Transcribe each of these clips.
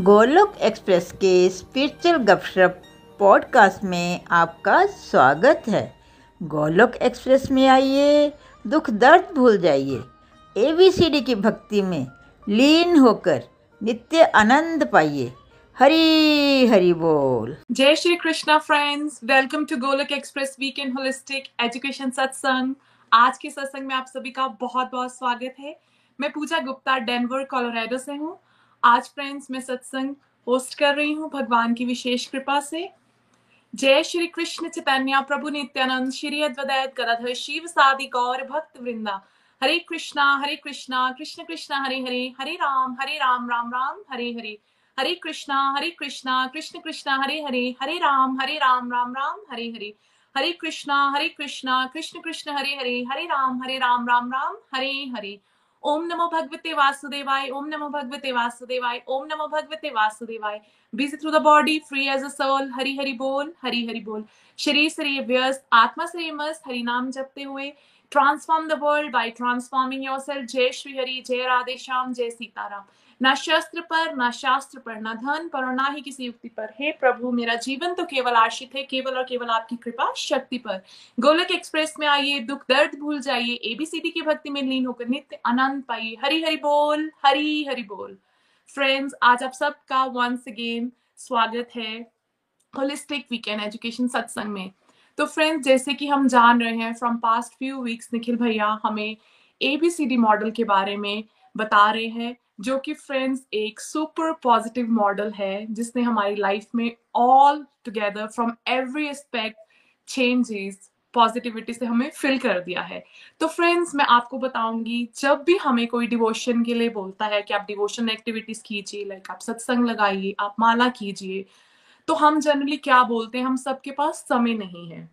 Golok express के spiritual गपशप podcast में आपका स्वागत है। गोलोक एक्सप्रेस में आइए, दुख दर्द भूल जाइए। एबीसीडी की भक्ति में लीन होकर नित्य आनंद पाइए। हरी हरी बोल। जय Shri Krishna friends welcome to Golok express weekend holistic education satsang आज के सत्संग में आप सभी का बहुत बहुत स्वागत है। मैं पूजा गुप्ता डेनवर कोलोराडो से हूँ। आज फ्रेंड्स मैं सत्संग होस्ट कर रही हूँ भगवान की विशेष कृपा से। जय श्री कृष्ण चैतन्य, प्रभु नित्यानंद, श्री अद्वैत गदाधर शिव सादि गौर, भक्त वृंदा। हरे कृष्णा हरे कृष्णा, कृष्ण कृष्ण, हरे हरे हरे राम हरे राम राम राम, हरे हरे। हरे कृष्णा हरे कृष्णा, कृष्ण कृष्ण, हरे हरे हरे राम हरे राम राम राम, हरे हरे। हरे कृष्णा हरे कृष्णा, कृष्ण कृष्ण, हरे हरे हरे राम हरे राम राम राम, हरे हरे। ओम नमो भगवते वासुदेवाय, ओम नमो भगवते वासुदेवाय, ओम नमो भगवते वासुदेवाय। Busy through the body free as a soul Hari Hari बोल, हरि हरि बोल। शरीर से व्यस्त, आत्मा से मस्त, हरि नाम जपते हुए। Transform the world by transforming yourself जय श्री हरि, जय राधे श्याम, जय सीताराम। ना शस्त्र पर, ना शास्त्र पर, ना धन पर और ना ही किसी युक्ति पर। हे प्रभु, मेरा जीवन तो केवल आश्रित है, केवल और केवल आपकी कृपा शक्ति पर। गोलक एक्सप्रेस में आइए, दुख दर्द भूल जाइए एबीसीडी की भक्ति में लीन होकर नित्य आनंद पाइए। हरी हरि बोल, हरी हरि बोल। फ्रेंड्स आज आप सबका वंस अगेन स्वागत है होलिस्टिक वीकेंड एजुकेशन सत्संग में। तो फ्रेंड्स जैसे कि हम जान रहे हैं from past few weeks Nikhil भैया हमें एबीसीडी मॉडल के बारे में बता रहे हैं। जो कि फ्रेंड्स एक सुपर पॉजिटिव मॉडल है, जिसने हमारी लाइफ में all together from every aspect changes positivity से हमें फिल कर दिया है। तो फ्रेंड्स मैं आपको बताऊँगी, जब भी हमें कोई डिवोशन के लिए बोलता है कि आप डिवोशन एक्टिविटीज़ कीजिए लाइक आप सत्संग लगाइए, आप माला कीजिए तो हम जनरली क्या बोलते हैं? हम सबके पास समय नहीं है।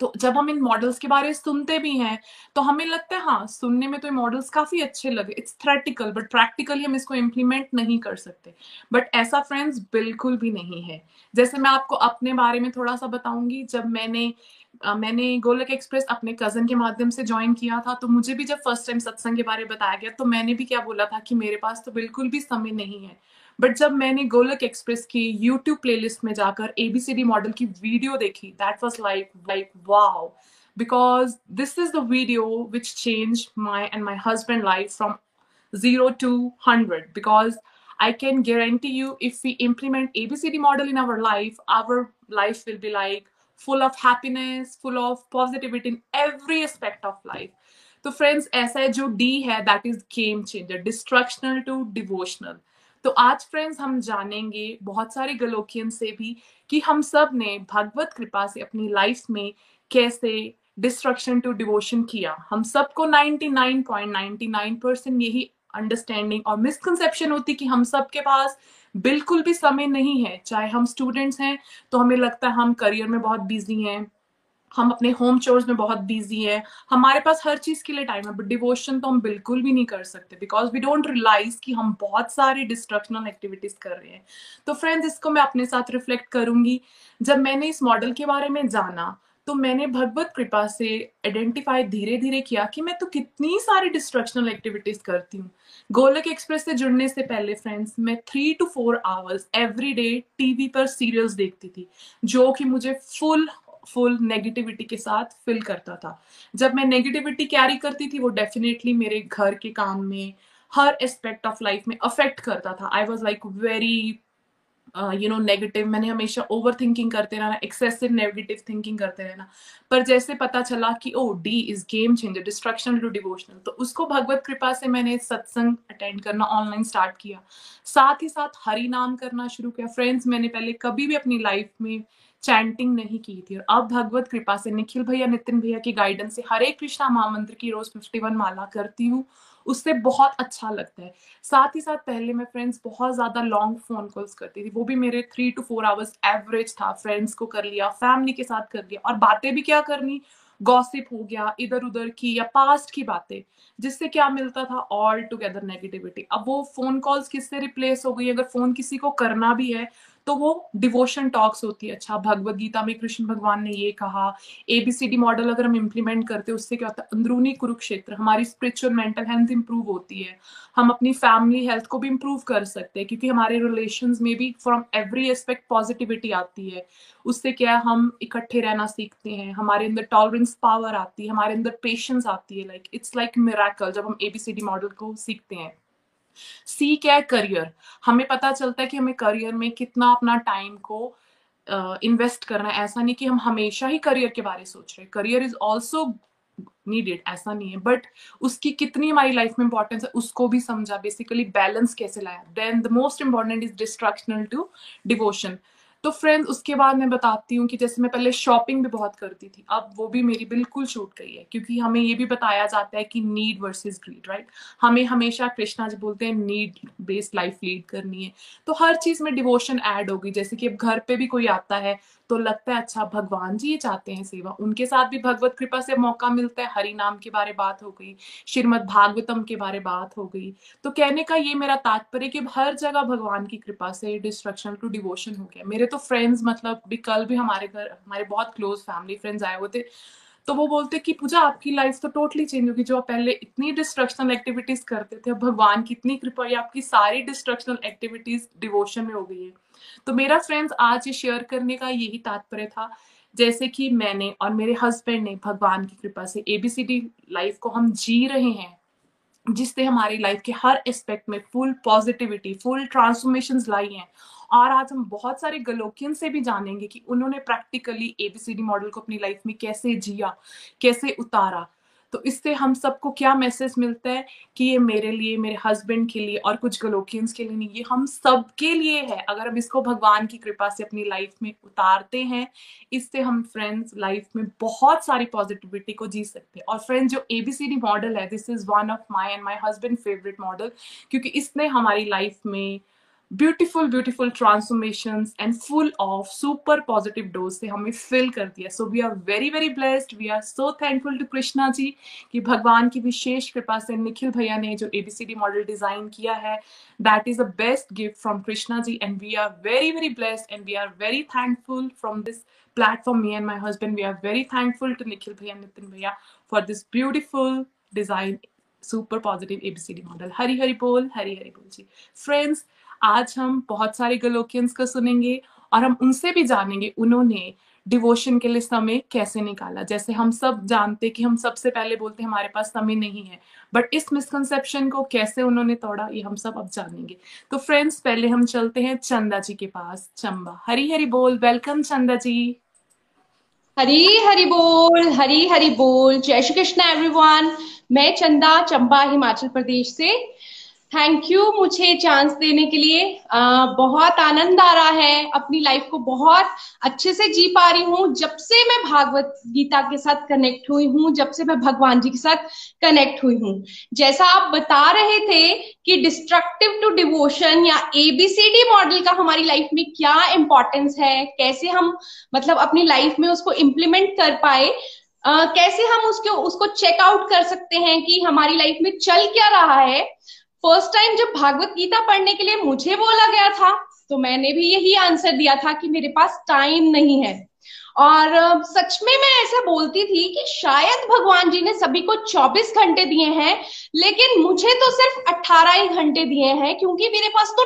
तो जब हम इन मॉडल्स के बारे में सुनते भी हैं तो हमें लगता है हाँ सुनने में तो ये मॉडल्स काफ़ी अच्छे लगे। इट्स थ्रेटिकल बट प्रैक्टिकली हम इसको इम्प्लीमेंट नहीं कर सकते। बट ऐसा फ्रेंड्स बिल्कुल भी नहीं है। जैसे मैं आपको अपने बारे में थोड़ा सा बताऊँगी जब मैंने आ, मैंने गोलक एक्सप्रेस अपने कज़न के माध्यम से ज्वाइन किया था तो मुझे भी जब फ़र्स्ट टाइम सत्संग के बारे में बताया गया तो मैंने भी क्या बोला था कि मेरे पास तो बिल्कुल भी समय नहीं है। बट जब मैंने गोलक एक्सप्रेस की यूट्यूब प्लेलिस्ट में जाकर एबीसीडी मॉडल की वीडियो देखी that was like like wow because this is the video which changed my and my husband life from 0 to 100 because i can guarantee you if we implement abcd model in our life our life will be like full of happiness full of positivity in every aspect of life तो friends ऐसा है जो D है that is game changer destructional to devotional तो आज friends हम जानेंगे बहुत सारे गलोकियन से भी कि हम सबने भगवत कृपा से अपनी लाइफ में कैसे डिस्ट्रक्शन टू डिवोशन किया। हम सबको 99.99 परसेंट यही अंडरस्टैंडिंग और मिसकंसेप्शन होती कि हम सबके पास बिल्कुल भी समय नहीं है। चाहे हम स्टूडेंट्स हैं तो हमें लगता है हम करियर में बहुत बिज़ी हैं। हम अपने होम चोर्स में बहुत बिज़ी है। हमारे पास हर चीज़ के लिए टाइम है बट डिवोशन तो हम बिल्कुल भी नहीं कर सकते बिकॉज़ वी डोंट रियलाइज़ कि हम बहुत सारे डिस्ट्रक्शनल एक्टिविटीज़ कर रहे हैं। तो फ्रेंड्स इसको मैं अपने साथ रिफ्लेक्ट करूँगी। जब मैंने इस मॉडल के बारे में जाना तो मैंने भगवत कृपा से आइडेंटिफाई धीरे धीरे किया कि मैं तो कितनी सारी डिस्ट्रक्शनल एक्टिविटीज़ करती हूँ। गोलक एक्सप्रेस से जुड़ने से पहले फ्रेंड्स मैं three two four hours every day TV पर सीरियल्स देखती थी, जो कि मुझे फुल फुल नेगेटिविटी के साथ फिल करता था। जब मैं नेगेटिविटी कैरी करती थी, वो डेफिनेटली मेरे घर के काम में, हर एस्पेक्ट ऑफ़ लाइफ में अफेक्ट करता था। I was like very you know negative मैंने हमेशा ओवर थिंकिंग करते रहना एक्सेसिव नेगेटिव थिंकिंग करते रहना। पर जैसे पता चला कि O D is game changer destruction to devotional तो उसको भगवत कृपा से मैंने सत्संग अटेंड करना ऑनलाइन स्टार्ट किया। साथ ही साथ हरि नाम करना शुरू किया। फ्रेंड्स मैंने पहले कभी भी अपनी लाइफ में चैंटिंग नहीं की थी। और अब भगवत कृपा से, निखिल भैया, नितिन भैया की गाइडेंस से हरे कृष्णा महामंत्र की रोज 51 माला करती हूँ। उससे बहुत अच्छा लगता है। साथ ही साथ पहले मैं फ्रेंड्स बहुत ज़्यादा लॉन्ग फ़ोन कॉल्स करती थी। वो भी मेरे three two four hours average था। फ्रेंड्स को कर लिया फैमिली के साथ कर लिया। और बातें भी क्या करनी? गॉसिप हो गया इधर उधर की या पास्ट की बातें, जिससे क्या मिलता था? ऑल टुगेदर नेगेटिविटी अब वो फ़ोन कॉल्स किससे रिप्लेस हो गई? अगर फ़ोन किसी को करना भी है तो वो डिवोशन टॉक्स होती है। अच्छा भगवत गीता में कृष्ण भगवान ने ये कहा एबीसीडी मॉडल अगर हम इम्प्लीमेंट करते हैं, उससे क्या होता है? अंदरूनी कुरुक्षेत्र, हमारी स्पिरिचुअल मेंटल हेल्थ इंप्रूव होती है। हम अपनी फैमिली हेल्थ को भी इंप्रूव कर सकते हैं, क्योंकि हमारे रिलेशन में भी फ्रॉम एवरी एस्पेक्ट पॉजिटिविटी आती है। उससे क्या है? हम इकट्ठे रहना सीखते हैं, हमारे अंदर टॉलरेंस पावर आती है, हमारे अंदर पेशेंस आती है लाइक इट्स लाइक मेराकल जब हम एबीसीडी मॉडल को सीखते हैं। सी क्या है? करियर। हमें पता चलता है कि हमें करियर में कितना अपना टाइम को इन्वेस्ट uh, करना है। ऐसा नहीं कि हम हमेशा ही करियर के बारे सोच रहे करियर इज़ ऑल्सो नीडेड ऐसा नहीं है। बट उसकी कितनी हमारी लाइफ में इंपॉर्टेंस है उसको भी समझा। बेसिकली बैलेंस कैसे लाया? Then the most important is destructional to devotion. तो फ्रेंड्स उसके बाद मैं बताती हूँ कि जैसे मैं पहले शॉपिंग भी बहुत करती थी, अब वो भी मेरी बिल्कुल छूट गई है, क्योंकि हमें ये भी बताया जाता है कि नीड वर्सेस ग्रीड राइट हमें हमेशा कृष्णा जी बोलते हैं नीड बेस्ड लाइफ लीड करनी है। तो हर चीज़ में डिवोशन ऐड होगी, जैसे कि अब घर पे भी कोई आता है तो लगता है अच्छा भगवान जी ये चाहते हैं सेवा। उनके साथ भी भगवत कृपा से मौका मिलता है। हरि नाम के बारे बात हो गई, श्रीमद भागवतम के बारे बात हो गई। तो कहने का ये मेरा तात्पर्य कि हर जगह भगवान की कृपा से डिस्ट्रक्शन टू डिवोशन हो गया। मेरे तो फ्रेंड्स मतलब भी कल भी हमारे घर, हमारे बहुत क्लोज फैमिली फ्रेंड्स आए हुए थे। तो वो बोलते कि, पूजा, आपकी लाइफ तो टोटली चेंज होगी। जो आप पहले इतनी डिस्ट्रक्शनल एक्टिविटीज़ करते थे भगवान की इतनी कृपा, या आपकी सारी डिस्ट्रक्शनल एक्टिविटीज़ डिवोशन में हो गई है। तो मेरा फ्रेंड्स आज ये शेयर करने का यही तात्पर्य था, जैसे कि मैंने और मेरे हस्बैंड ने भगवान की कृपा से एबीसीडी लाइफ को हम जी रहे हैं, जिससे हमारी लाइफ के हर एस्पेक्ट में फुल पॉजिटिविटी फुल ट्रांसफॉर्मेशन लाई हैं। और आज हम बहुत सारे गलोकियन से भी जानेंगे कि उन्होंने प्रैक्टिकली एबीसीडी मॉडल को अपनी लाइफ में कैसे जिया, कैसे उतारा। तो इससे हम सबको क्या मैसेज मिलता है कि ये मेरे लिए, मेरे हस्बैंड के लिए और कुछ गलोकियंस के लिए नहीं, ये हम सबके लिए है। अगर हम इसको भगवान की कृपा से अपनी लाइफ में उतारते हैं, इससे हम फ्रेंड्स लाइफ में बहुत सारी पॉजिटिविटी को जी सकते हैं। और फ्रेंड्स जो एबीसीडी मॉडल है this is one of my and my husband favourite model क्योंकि इसने हमारी लाइफ में beautiful beautiful transformation and full of super positive dose से हमें फिल कर दिया। So we are very very blessed we are so thankful to Krishna ji कि भगवान की विशेष कृपा से निखिल भैया ने जो एबीसीडी मॉडल डिज़ाइन किया है that is the best gift from Krishna ji and we are very very blessed and we are very thankful from this platform. Me and my husband, we are very thankful to nikhil bhaiya, nitin bhaiya for this beautiful design, super positive abcd model. Hari hari bol, hari hari bol ji. Friends आज हम बहुत सारे गलोकियंस को सुनेंगे और हम उनसे भी जानेंगे उन्होंने डिवोशन के लिए समय कैसे निकाला। जैसे हम सब जानते कि हम सबसे पहले बोलते हमारे पास समय नहीं है। बट इस मिसकंसेप्शन को कैसे उन्होंने तोड़ा, ये हम सब अब जानेंगे। तो फ्रेंड्स पहले हम चलते हैं चंदा जी के पास। चंबा। हरी हरी बोल। वेलकम चंदा जी। हरी हरी बोल, हरी हरी बोल। जय श्री कृष्ण एवरीवन मैं चंदा, चंबा, हिमाचल प्रदेश से। थैंक यू मुझे चांस देने के लिए। आ, बहुत आनंद आ रहा है अपनी लाइफ को। बहुत अच्छे से जी पा रही हूँ। जब से मैं भागवत गीता के साथ कनेक्ट हुई हूँ जब से मैं भगवान जी के साथ कनेक्ट हुई हूँ। जैसा आप बता रहे थे कि डिस्ट्रक्टिव टू डिवोशन या एबीसीडी मॉडल का हमारी लाइफ में क्या इंपॉर्टेंस है कैसे हम मतलब अपनी लाइफ में उसको इम्प्लीमेंट कर पाए Uh, कैसे हम उसको उसको चेकआउट कर सकते हैं कि हमारी लाइफ में चल क्या रहा है फ़र्स्ट टाइम जब भागवत गीता पढ़ने के लिए मुझे बोला गया था तो मैंने भी यही आंसर दिया था कि मेरे पास टाइम नहीं है। और सच में मैं ऐसा बोलती थी कि शायद भगवान जी ने सभी को 24 घंटे दिए हैं, लेकिन मुझे तो सिर्फ़ 18 ही घंटे दिए हैं, क्योंकि मेरे पास तो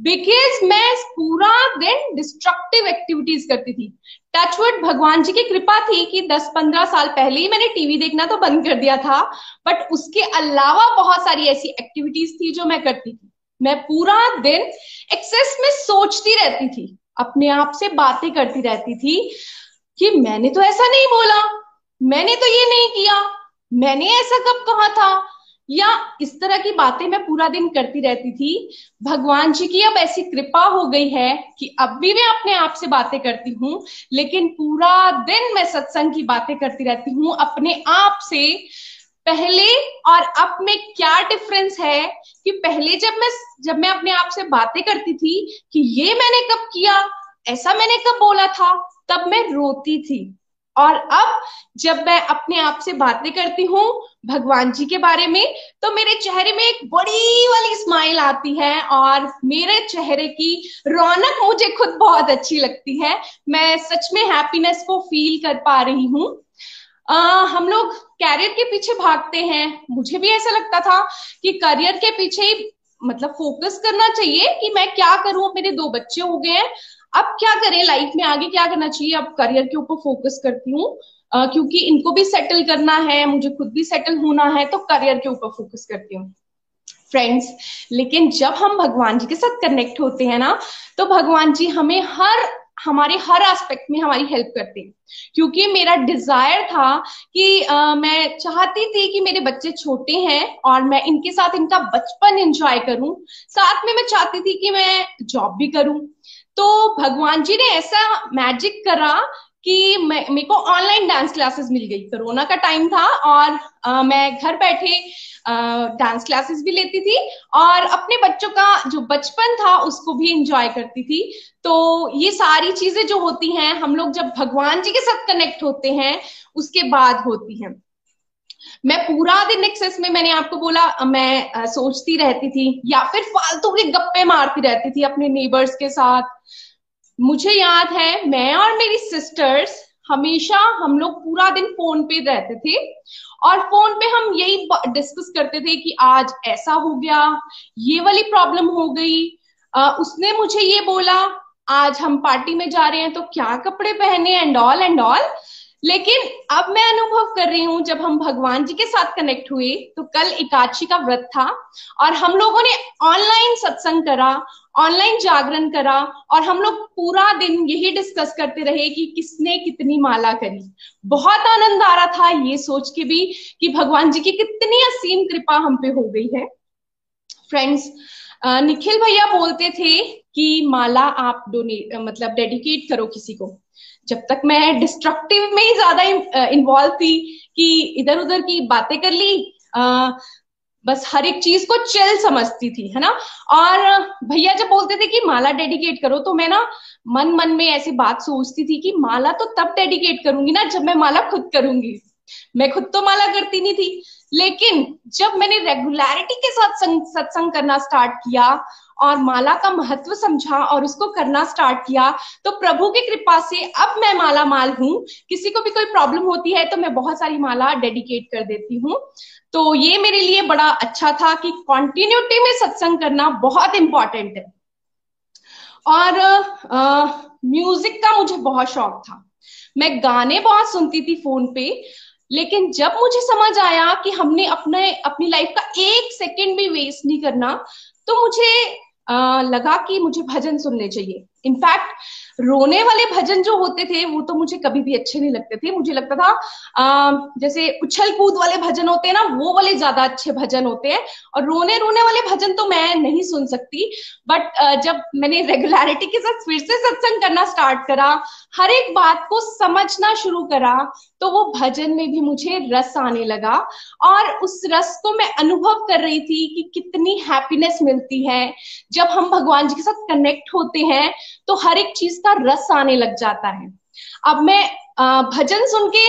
बिकॉज़ मैं पूरा दिन डिस्ट्रक्टिव एक्टिविटीज़ करती थी। टचवुड भगवान जी की कृपा थी कि 10-15 साल पहले ही मैंने टीवी देखना तो बंद कर दिया था। बट उसके अलावा बहुत सारी ऐसी एक्टिविटीज़ थी जो मैं करती थी। मैं पूरा दिन एक्सेस में सोचती रहती थी। अपने आप से बातें करती रहती थी कि मैंने तो ऐसा नहीं बोला, मैंने तो ये नहीं किया, मैंने ऐसा कब कहा था? या इस तरह की बातें मैं पूरा दिन करती रहती थी। भगवान जी की अब ऐसी कृपा हो गई है कि अब भी मैं अपने आप से बातें करती हूँ, लेकिन पूरा दिन मैं सत्संग की बातें करती रहती हूँ अपने आप से। पहले और अब में क्या डिफरेंस है कि पहले जब मैं जब मैं अपने आप से बातें करती थी कि ये मैंने कब किया, ऐसा मैंने कब बोला था, तब मैं रोती थी। और अब जब मैं अपने आप से बातें करती हूँ भगवान जी के बारे में तो मेरे चेहरे में एक बड़ी वाली स्माइल आती है और मेरे चेहरे की रौनक मुझे खुद बहुत अच्छी लगती है। मैं सच में हैप्पीनेस को फील कर पा रही हूँ। हम लोग कैरियर के पीछे भागते हैं। मुझे भी ऐसा लगता था कि करियर के पीछे मतलब फोकस करना चाहिए कि मैं क्या करूँ? मेरे दो बच्चे हो गए हैं। अब क्या करें? लाइफ में आगे क्या करना चाहिए? अब करियर के ऊपर फोकस करती हूँ। क्योंकि इनको भी सेटल करना है मुझे खुद भी सेटल होना है तो करियर के ऊपर फोकस करती हूँ। फ्रेंड्स लेकिन जब हम भगवान जी के साथ कनेक्ट होते हैं ना तो भगवान जी हमें हर हमारे हर एस्पेक्ट में हमारी हेल्प करते हैं। क्योंकि मेरा डिज़ायर था कि आ, मैं चाहती थी कि मेरे बच्चे छोटे हैं और मैं इनके साथ इनका बचपन एंजॉय करूँ। साथ में मैं चाहती थी कि मैं जॉब भी करूँ। तो भगवान जी ने ऐसा मैजिक करा कि मैं मेरे को ऑनलाइन डांस क्लासेस मिल गई। कोरोना का टाइम था और आ, मैं घर बैठे डांस क्लासेस भी लेती थी और अपने बच्चों का जो बचपन था उसको भी इंजॉय करती थी। तो ये सारी चीज़ें जो होती हैं हम लोग जब भगवान जी के साथ कनेक्ट होते हैं उसके बाद होती हैं। मैं पूरा दिन एक्सेस में मैंने आपको बोला मैं आ, सोचती रहती थी या फिर फालतू के गप्पे मारती रहती थी अपने नेबर्स के साथ। मुझे याद है मैं और मेरी सिस्टर्स हमेशा हम लोग पूरा दिन फ़ोन पे रहते थे और फ़ोन पे हम यही डिस्कस करते थे कि आज ऐसा हो गया ये वाली प्रॉब्लम हो गई। आ, उसने मुझे ये बोला आज हम पार्टी में जा रहे हैं तो क्या कपड़े पहने एंड ऑल एंड ऑल लेकिन अब मैं अनुभव कर रही हूँ, जब हम भगवान जी के साथ कनेक्ट हुए तो कल एकादशी का व्रत था और हम लोगों ने ऑनलाइन सत्संग करा ऑनलाइन जागरण करा और हम लोग पूरा दिन यही डिस्कस करते रहे कि किसने कितनी माला करी। बहुत आनंद आ रहा था ये सोच के भी कि भगवान जी की कितनी असीम कृपा हम पे हो गई है। फ्रेंड्स निखिल भैया बोलते थे कि माला आप डोनेट मतलब डेडिकेट करो किसी को। जब तक मैं डिस्ट्रक्टिव में ही ज़्यादा इन्वॉल्व थी कि इधर उधर की बातें कर ली आ, बस हर एक चीज़ को चिल समझती थी है ना? और भैया जब बोलते थे कि माला डेडिकेट करो तो मैं ना मन मन में ऐसी बात सोचती थी कि माला तो तब डेडिकेट करूँगी ना जब मैं माला खुद करूँगी। मैं खुद तो माला करती नहीं थी। लेकिन जब मैंने रेगुलरिटी के साथ सत्संग करना स्टार्ट किया और माला का महत्व समझा और उसको करना स्टार्ट किया तो प्रभु की कृपा से अब मैं माला माल हूँ। किसी को भी कोई प्रॉब्लम होती है तो मैं बहुत सारी माला डेडिकेट कर देती हूँ। तो ये मेरे लिए बड़ा अच्छा था कि कॉन्टिन्यूटी में सत्संग करना बहुत इंपॉर्टेंट है। और म्यूज़िक का मुझे बहुत शौक था। मैं गाने बहुत सुनती थी फ़ोन पे, लेकिन जब मुझे समझ आया कि हमने अपने, अपनी लाइफ का एक सेकंड भी वेस्ट नहीं करना तो मुझे लगा कि मुझे भजन सुनने चाहिए। इनफैक्ट रोने वाले भजन जो होते थे वो तो मुझे कभी भी अच्छे नहीं लगते थे। मुझे लगता था आ, जैसे उछल कूद वाले भजन होते हैं ना वो वाले ज़्यादा अच्छे भजन होते हैं। और रोने रोने वाले भजन तो मैं नहीं सुन सकती। बट जब मैंने रेगुलरिटी के साथ फिर से सत्संग करना स्टार्ट करा हर एक बात को समझना शुरू करा तो वो भजन में भी मुझे रस आने लगा। और उस रस को मैं अनुभव कर रही थी कि कितनी हैप्पीनेस मिलती है। जब हम भगवान जी के साथ कनेक्ट होते हैं तो हर एक चीज़ का रस आने लग जाता है। अब मैं भजन सुन के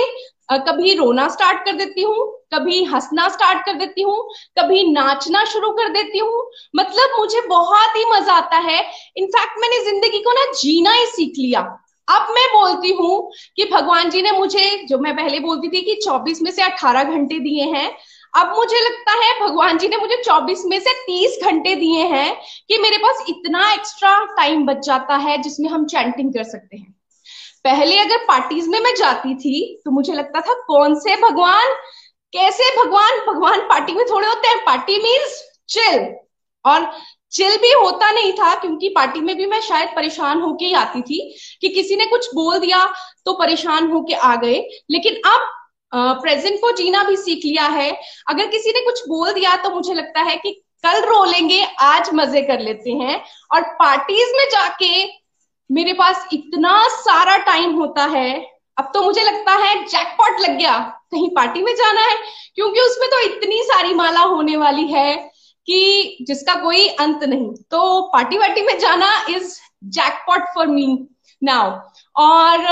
कभी रोना स्टार्ट कर देती हूँ, कभी हंसना स्टार्ट कर देती हूँ, कभी नाचना शुरू कर देती हूँ। मतलब मुझे बहुत ही मज़ा आता है। इनफैक्ट मैंने ज़िंदगी को ना जीना ही सीख लिया। अब मैं बोलती हूँ कि भगवान जी ने मुझे, जो मैं पहले बोलती थी कि 24 में से 18 घंटे दिए हैं अब मुझे लगता है भगवान जी ने मुझे 24 में से 30 घंटे दिए हैं कि मेरे पास इतना एक्स्ट्रा टाइम बच जाता है जिसमें हम चैंटिंग कर सकते हैं। पहले अगर पार्टीज़ में मैं जाती थी तो मुझे लगता था, कौन से भगवान? कैसे भगवान? भगवान पार्टी में थोड़े होते हैं। पार्टी मीन्स चिल और चिल भी होता नहीं था, क्योंकि पार्टी में भी मैं शायद परेशान होके ही आती थी कि किसी ने कुछ बोल दिया तो परेशान होके आ गए। लेकिन अब प्रेजेंट को जीना भी सीख लिया है। अगर किसी ने कुछ बोल दिया तो मुझे लगता है कि कल रो लेंगे आज मज़े कर लेते हैं। और पार्टीज़ में जाके मेरे पास इतना सारा टाइम होता है। अब तो मुझे लगता है जैकपॉट लग गया। कहीं पार्टी में जाना है, क्योंकि उसमें तो इतनी सारी माला होने वाली है कि जिसका कोई अंत नहीं। तो पार्टी वार्टी में जाना is jackpot for me now और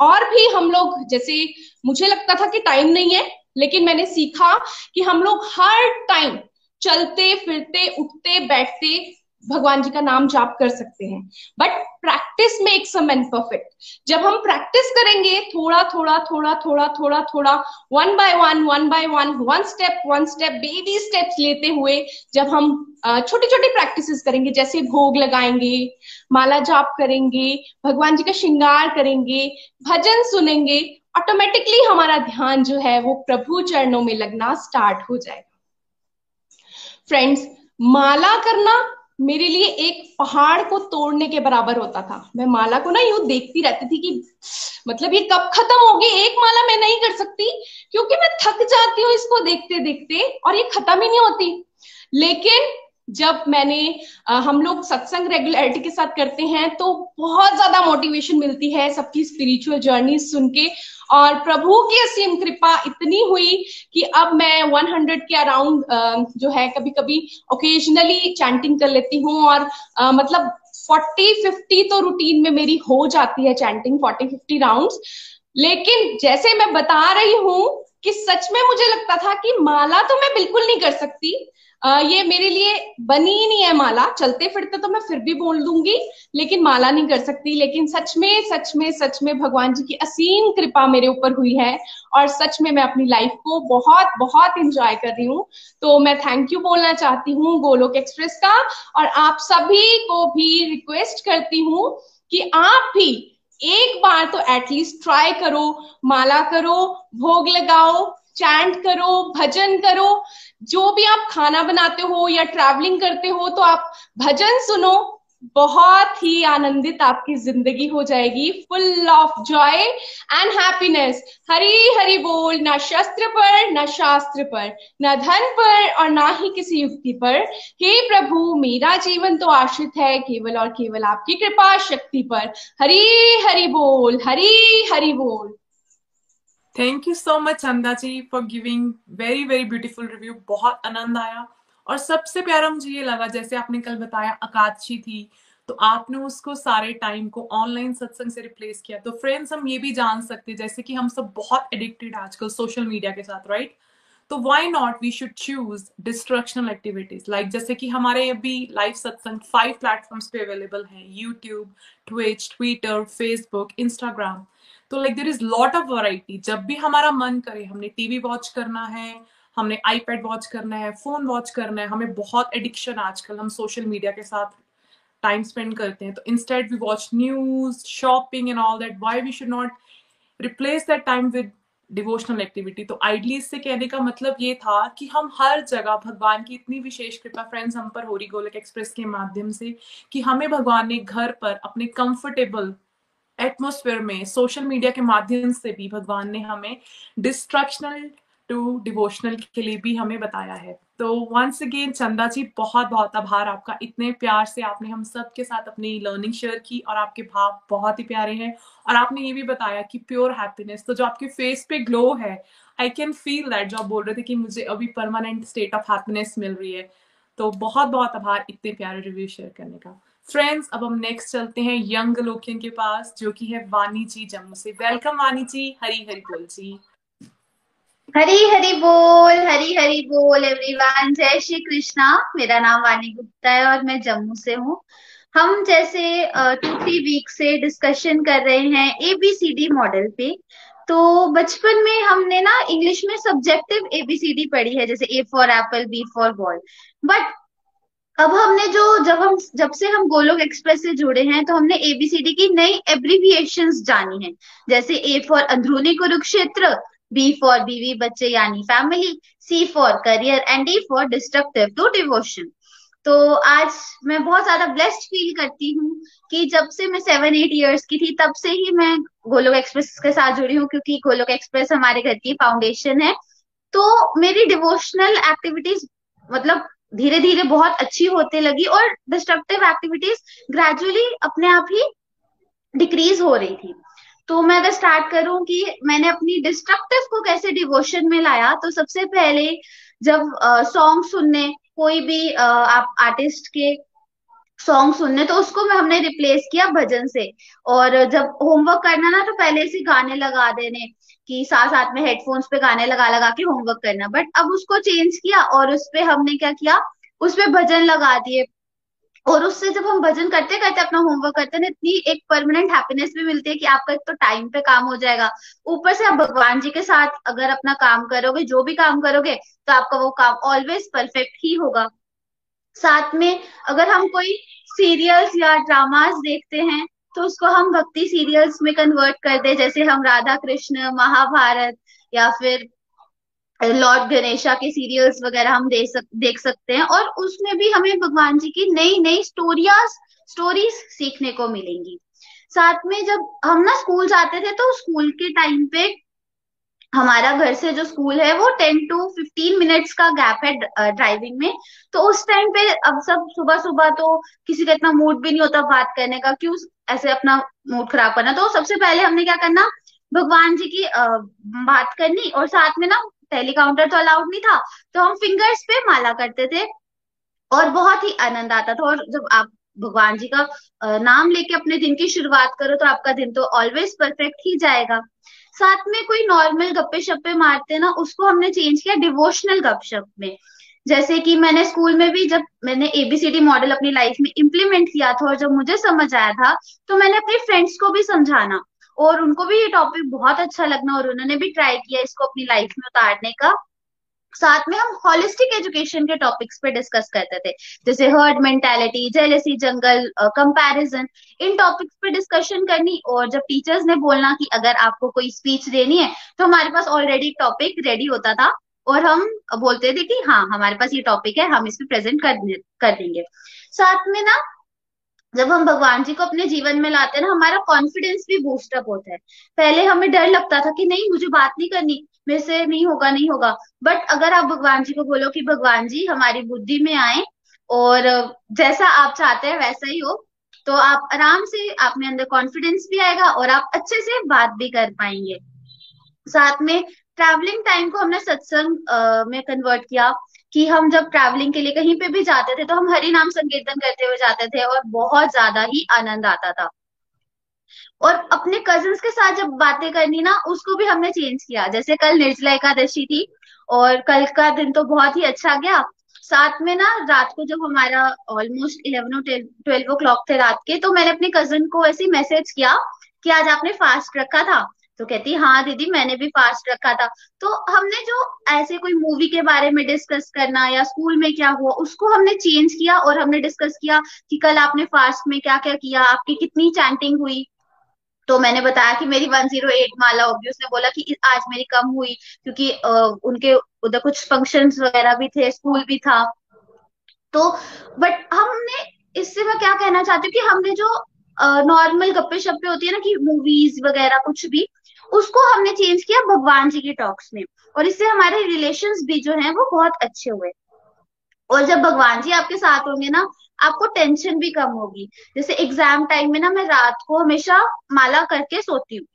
और भी हम लोग, जैसे मुझे लगता था कि टाइम नहीं है, लेकिन मैंने सीखा कि हम लोग हर टाइम चलते, फिरते, उठते, बैठते भगवान जी का नाम जाप कर सकते हैं। But practice makes a man perfect जब हम प्रैक्टिस करेंगे, थोड़ा थोड़ा थोड़ा थोड़ा थोड़ा थोड़ा one by one one by one one step one step baby steps लेते हुए जब हम छोटी छोटी प्रैक्टिसेस करेंगे, जैसे भोग लगाएँगे, माला जाप करेंगे, भगवान जी का श्रृंगार करेंगे, भजन सुनेंगे ऑटोमेटिकली हमारा ध्यान जो है वो प्रभु चरणों में लगना स्टार्ट हो जाएगा। फ्रेंड्स माला करना मेरे लिए एक पहाड़ को तोड़ने के बराबर होता था। मैं माला को ना यूँ देखती रहती थी कि मतलब ये कब खत्म होगी? एक माला मैं नहीं कर सकती, क्योंकि मैं थक जाती हूँ इसको देखते देखते और ये खत्म ही नहीं होती। लेकिन जब मैंने हम लोग सत्संग रेगुलरिटी के साथ करते हैं तो बहुत ज़्यादा मोटिवेशन मिलती है सबकी स्पिरिचुअल जर्नी सुन के। और प्रभु की असीम कृपा इतनी हुई कि अब मैं 100 के अराउंड जो है कभी कभी ओकेजनली चैंटिंग कर लेती हूँ और आ, मतलब 40 50 तो रूटीन में मेरी हो जाती है चैंटिंग 40 50 राउंड्स लेकिन जैसे मैं बता रही हूँ कि सच में मुझे लगता था कि माला तो मैं बिल्कुल नहीं कर सकती ये मेरे लिए बनी ही नहीं है माला। चलते फिरते तो मैं फिर भी बोल दूँगी, लेकिन माला नहीं कर सकती। लेकिन सच में सच में सच में भगवान जी की असीम कृपा मेरे ऊपर हुई है, और सच में मैं अपनी लाइफ को बहुत बहुत इंजॉय कर रही हूँ। तो मैं थैंक यू बोलना चाहती हूँ गोलोक एक्सप्रेस का, और आप सभी को भी रिक्वेस्ट करती हूँ कि आप भी एक बार तो एटलीस्ट ट्राई करो, माला करो, भोग लगाओ चैंट करो, भजन करो, जो भी आप खाना बनाते हो या ट्रैवलिंग करते हो तो आप भजन सुनो। बहुत ही आनंदित आपकी ज़िंदगी हो जाएगी। Full of joy and happiness Hari Hari बोल, ना शस्त्र पर, ना शास्त्र पर, ना धन पर और ना ही किसी युक्ति पर। हे प्रभु, मेरा जीवन तो आश्रित है केवल और केवल आपकी कृपा शक्ति पर। हरी हरि बोल, हरी हरि बोल। Thank you so much Chanda ji for giving very very beautiful review बहुत आनंद आया। और सबसे प्यारा मुझे ये लगा, जैसे आपने कल बताया अकादशी थी तो आपने उसको सारे टाइम को ऑनलाइन सत्संग से रिप्लेस किया। तो फ्रेंड्स हम ये भी जान सकते हैं, जैसे कि हम सब बहुत एडिक्टेड आजकल सोशल मीडिया के साथ राइट तो why not we should choose destructional activities like जैसे कि हमारे अभी लाइव सत्संग फाइव प्लेटफॉर्म्स पे अवेलेबल हैं YouTube Twitch Twitter Facebook Instagram तो like there is lot of variety जब भी हमारा मन करे, हमने टीवी वॉच करना है, हमने आईपैड वॉच करना है फ़ोन वॉच करना है, हमें बहुत एडिक्शन आजकल, हम सोशल मीडिया के साथ टाइम स्पेंड करते हैं तो instead we watch news shopping and all that why we should not replace that time with devotional activity तो आइडली इससे कहने का मतलब ये था कि हम हर जगह भगवान की इतनी विशेष कृपा फ्रेंड्स हम पर हो रही, गोलक एक्सप्रेस के माध्यम से, कि हमें भगवान ने घर पर अपने कंफर्टेबल एटमोस्फेयर में सोशल मीडिया के माध्यम से भी भगवान ने हमें डिस्ट्रक्शनल टू डिवोशनल के लिए भी हमें बताया है। तो वंस अगेन चंदा जी, बहुत बहुत आभार आपका। इतने प्यार से आपने हम सब के साथ अपनी लर्निंग शेयर की और आपके भाव बहुत ही प्यारे हैं। और आपने ये भी बताया कि प्योर हैप्पीनेस तो जो आपके फेस पे ग्लो है आई कैन फील दैट जो आप बोल रहे थे कि मुझे अभी परमानेंट स्टेट ऑफ़ हैप्पीनेस मिल रही है। तो बहुत बहुत आभार, इतने प्यारे रिव्यू शेयर करने का। फ्रेंड्स अब हम नेक्स्ट चलते हैं यंग लोकियन के पास, जो कि है वानी जी जम्मू से। वेलकम वानी जी हरी हरी बोल जी। हरी हरी बोल हरी हरी बोल एवरीवन जय श्री कृष्णा। मेरा नाम वानी गुप्ता है और मैं जम्मू से हूँ। हम जैसे टू थ्री वीक से डिस्कशन कर रहे हैं एबीसीडी मॉडल पे। तो बचपन में हमने ना इंग्लिश में सब्जेक्टिव एबीसीडी पढ़ी है, जैसे A for apple B for boy but अब हमने जो, जब हम, जब से हम गोलोक एक्सप्रेस से जुड़े हैं तो हमने एबीसीडी की नई एब्रीविएशन जानी है। जैसे ए फॉर अंदरूनी कुरुक्षेत्र बी फॉर बीवी बच्चे यानी family C for career and D for destructive to devotion तो आज मैं बहुत ज़्यादा ब्लेस्ड फील करती हूँ कि जब से मैं सेवन एट इयर्स की थी, तब से ही मैं गोलोक एक्सप्रेस के साथ जुड़ी हूँ, क्योंकि गोलोक एक्सप्रेस हमारे घर की फाउंडेशन है। तो मेरी डिवोशनल एक्टिविटीज़ मतलब धीरे धीरे बहुत अच्छी होते लगी और डिस्ट्रक्टिव एक्टिविटीज़ ग्रेजुअली अपने आप ही डिक्रीज हो रही थी। तो मैं अगर स्टार्ट करूँ कि मैंने अपनी डिस्ट्रक्टिव को कैसे डिवोशन में लाया तो सबसे पहले जब सॉन्ग सुनने कोई भी uh, आप आर्टिस्ट के सॉन्ग सुनने तो उसको हमने रिप्लेस किया भजन से। और जब होमवर्क करना ना तो पहले से गाने लगा देने। कि साथ साथ में हेडफोन्स पे गाने लगा लगा के होमवर्क करना। बट अब उसको चेंज किया और उस पे हमने क्या किया? उस पे भजन लगा दिए। और उससे जब हम भजन करते करते अपना होमवर्क करते हैं, इतनी एक परमानेंट हैप्पीनेस भी मिलती है कि आपका एक तो टाइम पे काम हो जाएगा। ऊपर से आप भगवान जी के साथ अगर अपना काम करोगे, जो भी काम करोगे तो आपका वो काम ऑलवेज परफेक्ट ही होगा। साथ में अगर हम कोई सीरियल्स या ड्रामास देखते हैं तो उसको हम भक्ति सीरियल्स में कन्वर्ट कर दे जैसे हम राधा कृष्ण महाभारत या फिर लॉर्ड गणेशा के सीरियल्स वगैरह हम देख सक, देख सकते हैं और उसमें भी हमें भगवान जी की नई नई स्टोरिया स्टोरीज सीखने को मिलेंगी। साथ में जब हम ना स्कूल जाते थे तो स्कूल के टाइम पे हमारा घर से जो स्कूल है वो टेन टू फिफ्टीन मिनट्स का गैप है ड्राइविंग में। तो उस टाइम पे अब सब सुबह सुबह तो किसी का इतना मूड भी नहीं होता बात करने का क्यों ऐसे अपना मूड खराब करना। तो सबसे पहले हमने क्या करना? भगवान जी की बात करनी और साथ में ना टेली काउंटर तो अलाउड नहीं था तो हम फिंगर्स पे माला करते थे और बहुत ही आनंद आता था। और जब आप भगवान जी का नाम लेके अपने दिन की शुरुआत करो तो आपका दिन तो ऑलवेज परफेक्ट ही जाएगा। साथ में कोई नॉर्मल गप्पे शप्पे मारते ना, उसको हमने चेंज किया डिवोशनल गपशप में। जैसे कि मैंने स्कूल में भी जब मैंने A B C D model अपनी लाइफ में इम्प्लीमेंट किया था और जब मुझे समझ आया था तो मैंने अपने फ्रेंड्स को भी समझाना और उनको भी ये टॉपिक बहुत अच्छा लगना और उन्होंने भी ट्राई किया इसको अपनी लाइफ में उतारने का। साथ में हम होलिस्टिक एजुकेशन के टॉपिक्स पे डिस्कस करते थे, जैसे herd mentality jealousy jungle comparison इन टॉपिक्स पे डिस्कशन करनी और जब टीचर्स ने बोलना कि अगर आपको कोई स्पीच देनी है तो हमारे पास ऑलरेडी टॉपिक रेडी होता था। और हम बोलते थे कि हाँ हमारे पास ये टॉपिक है हम इस पे प्रेजेंट कर, कर देंगे। साथ में ना जब हम भगवान जी को अपने जीवन में लाते हैं ना हमारा कॉन्फिडेंस भी बूस्टअप होता है। पहले हमें डर लगता था कि नहीं मुझे बात नहीं करनी मेरे से नहीं होगा नहीं होगा। बट अगर आप भगवान जी को बोलो कि भगवान जी हमारी बुद्धि में आए और जैसा आप चाहते हैं वैसा ही हो तो आप आराम से आप में अंदर कॉन्फिडेंस भी आएगा और आप अच्छे से बात भी कर पाएँगे। साथ में ट्रैवलिंग टाइम को हमने सत्संग में कन्वर्ट किया कि हम जब ट्रैवलिंग के लिए कहीं पे भी जाते थे तो हम हरि नाम संकीर्तन करते हुए जाते थे और बहुत ज़्यादा ही आनंद आता था। और अपने कज़न के साथ जब बातें करनी ना, उसको भी हमने चेंज किया। जैसे कल निर्जला एकादशी थी और कल का दिन तो बहुत ही अच्छा गया। साथ में ना, रात को जब हमारा almost eleven twelve o'clock थे रात के तो मैंने अपने कज़न को ऐसे मैसेज किया कि आज आपने फास्ट रखा था। तो कहती हाँ दीदी, मैंने भी फास्ट रखा था। तो हमने जो ऐसे कोई मूवी के बारे में डिस्कस करना या स्कूल में क्या हुआ, उसको हमने चेंज किया और हमने डिस्कस किया कि कल आपने फास्ट में क्या क्या किया आपकी कितनी चैंटिंग हुई। तो मैंने बताया कि मेरी 108 माला होगी। उसने बोला कि आज मेरी कम हुई क्योंकि उनके उधर कुछ फ़ंक्शंस वगैरह भी थे स्कूल भी था। तो बट हमने इससे मैं क्या कहना चाहती हूँ कि हमने जो नॉर्मल गप्पे शप्पे होती है ना कि मूवीज़ वगैरह कुछ भी उसको हमने चेंज किया भगवान जी के टॉक्स में। और इससे हमारे रिलेशन भी जो है वो बहुत अच्छे हुए। और जब भगवान जी आपके साथ होंगे ना, आपको टेंशन भी कम होगी। जैसे एग्ज़ाम टाइम में ना मैं रात को हमेशा माला करके सोती हूँ।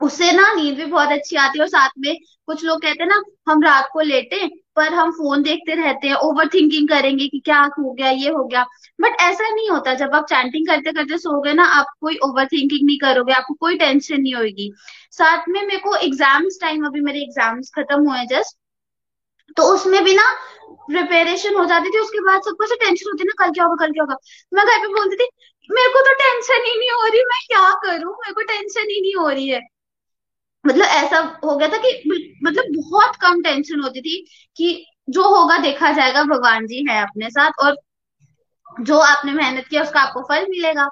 उससे ना नींद भी बहुत अच्छी आती है और साथ में कुछ लोग कहते हैं ना, हम रात को लेटे पर हम फ़ोन देखते रहते हैं ओवर थिंकिंग करेंगे कि क्या हो गया, ये हो गया। बट ऐसा नहीं होता, जब आप चैंटिंग करते करते सो गए ना, आप कोई ओवर थिंकिंग नहीं करोगे, आपको कोई टेंशन नहीं होगी साथ में मेरे को एग्ज़ाम्स टाइम अभी मेरे एग्ज़ाम्स खत्म हुए जस्ट तो उसमें भी ना प्रिपेरेशन हो जाती थी, उसके बाद सबको से टेंशन होती ना, कल क्या होगा, कल क्या होगा। मैं घर पे बोलती थी, मेरे को तो टेंशन ही नहीं हो रही, मैं क्या करूँ? मेरे को टेंशन ही नहीं हो रही है। मतलब ऐसा हो गया था कि मतलब बहुत कम टेंशन होती थी कि जो होगा देखा जाएगा, भगवान जी है अपने साथ और जो आपने मेहनत किया उसका आपको फल मिलेगा।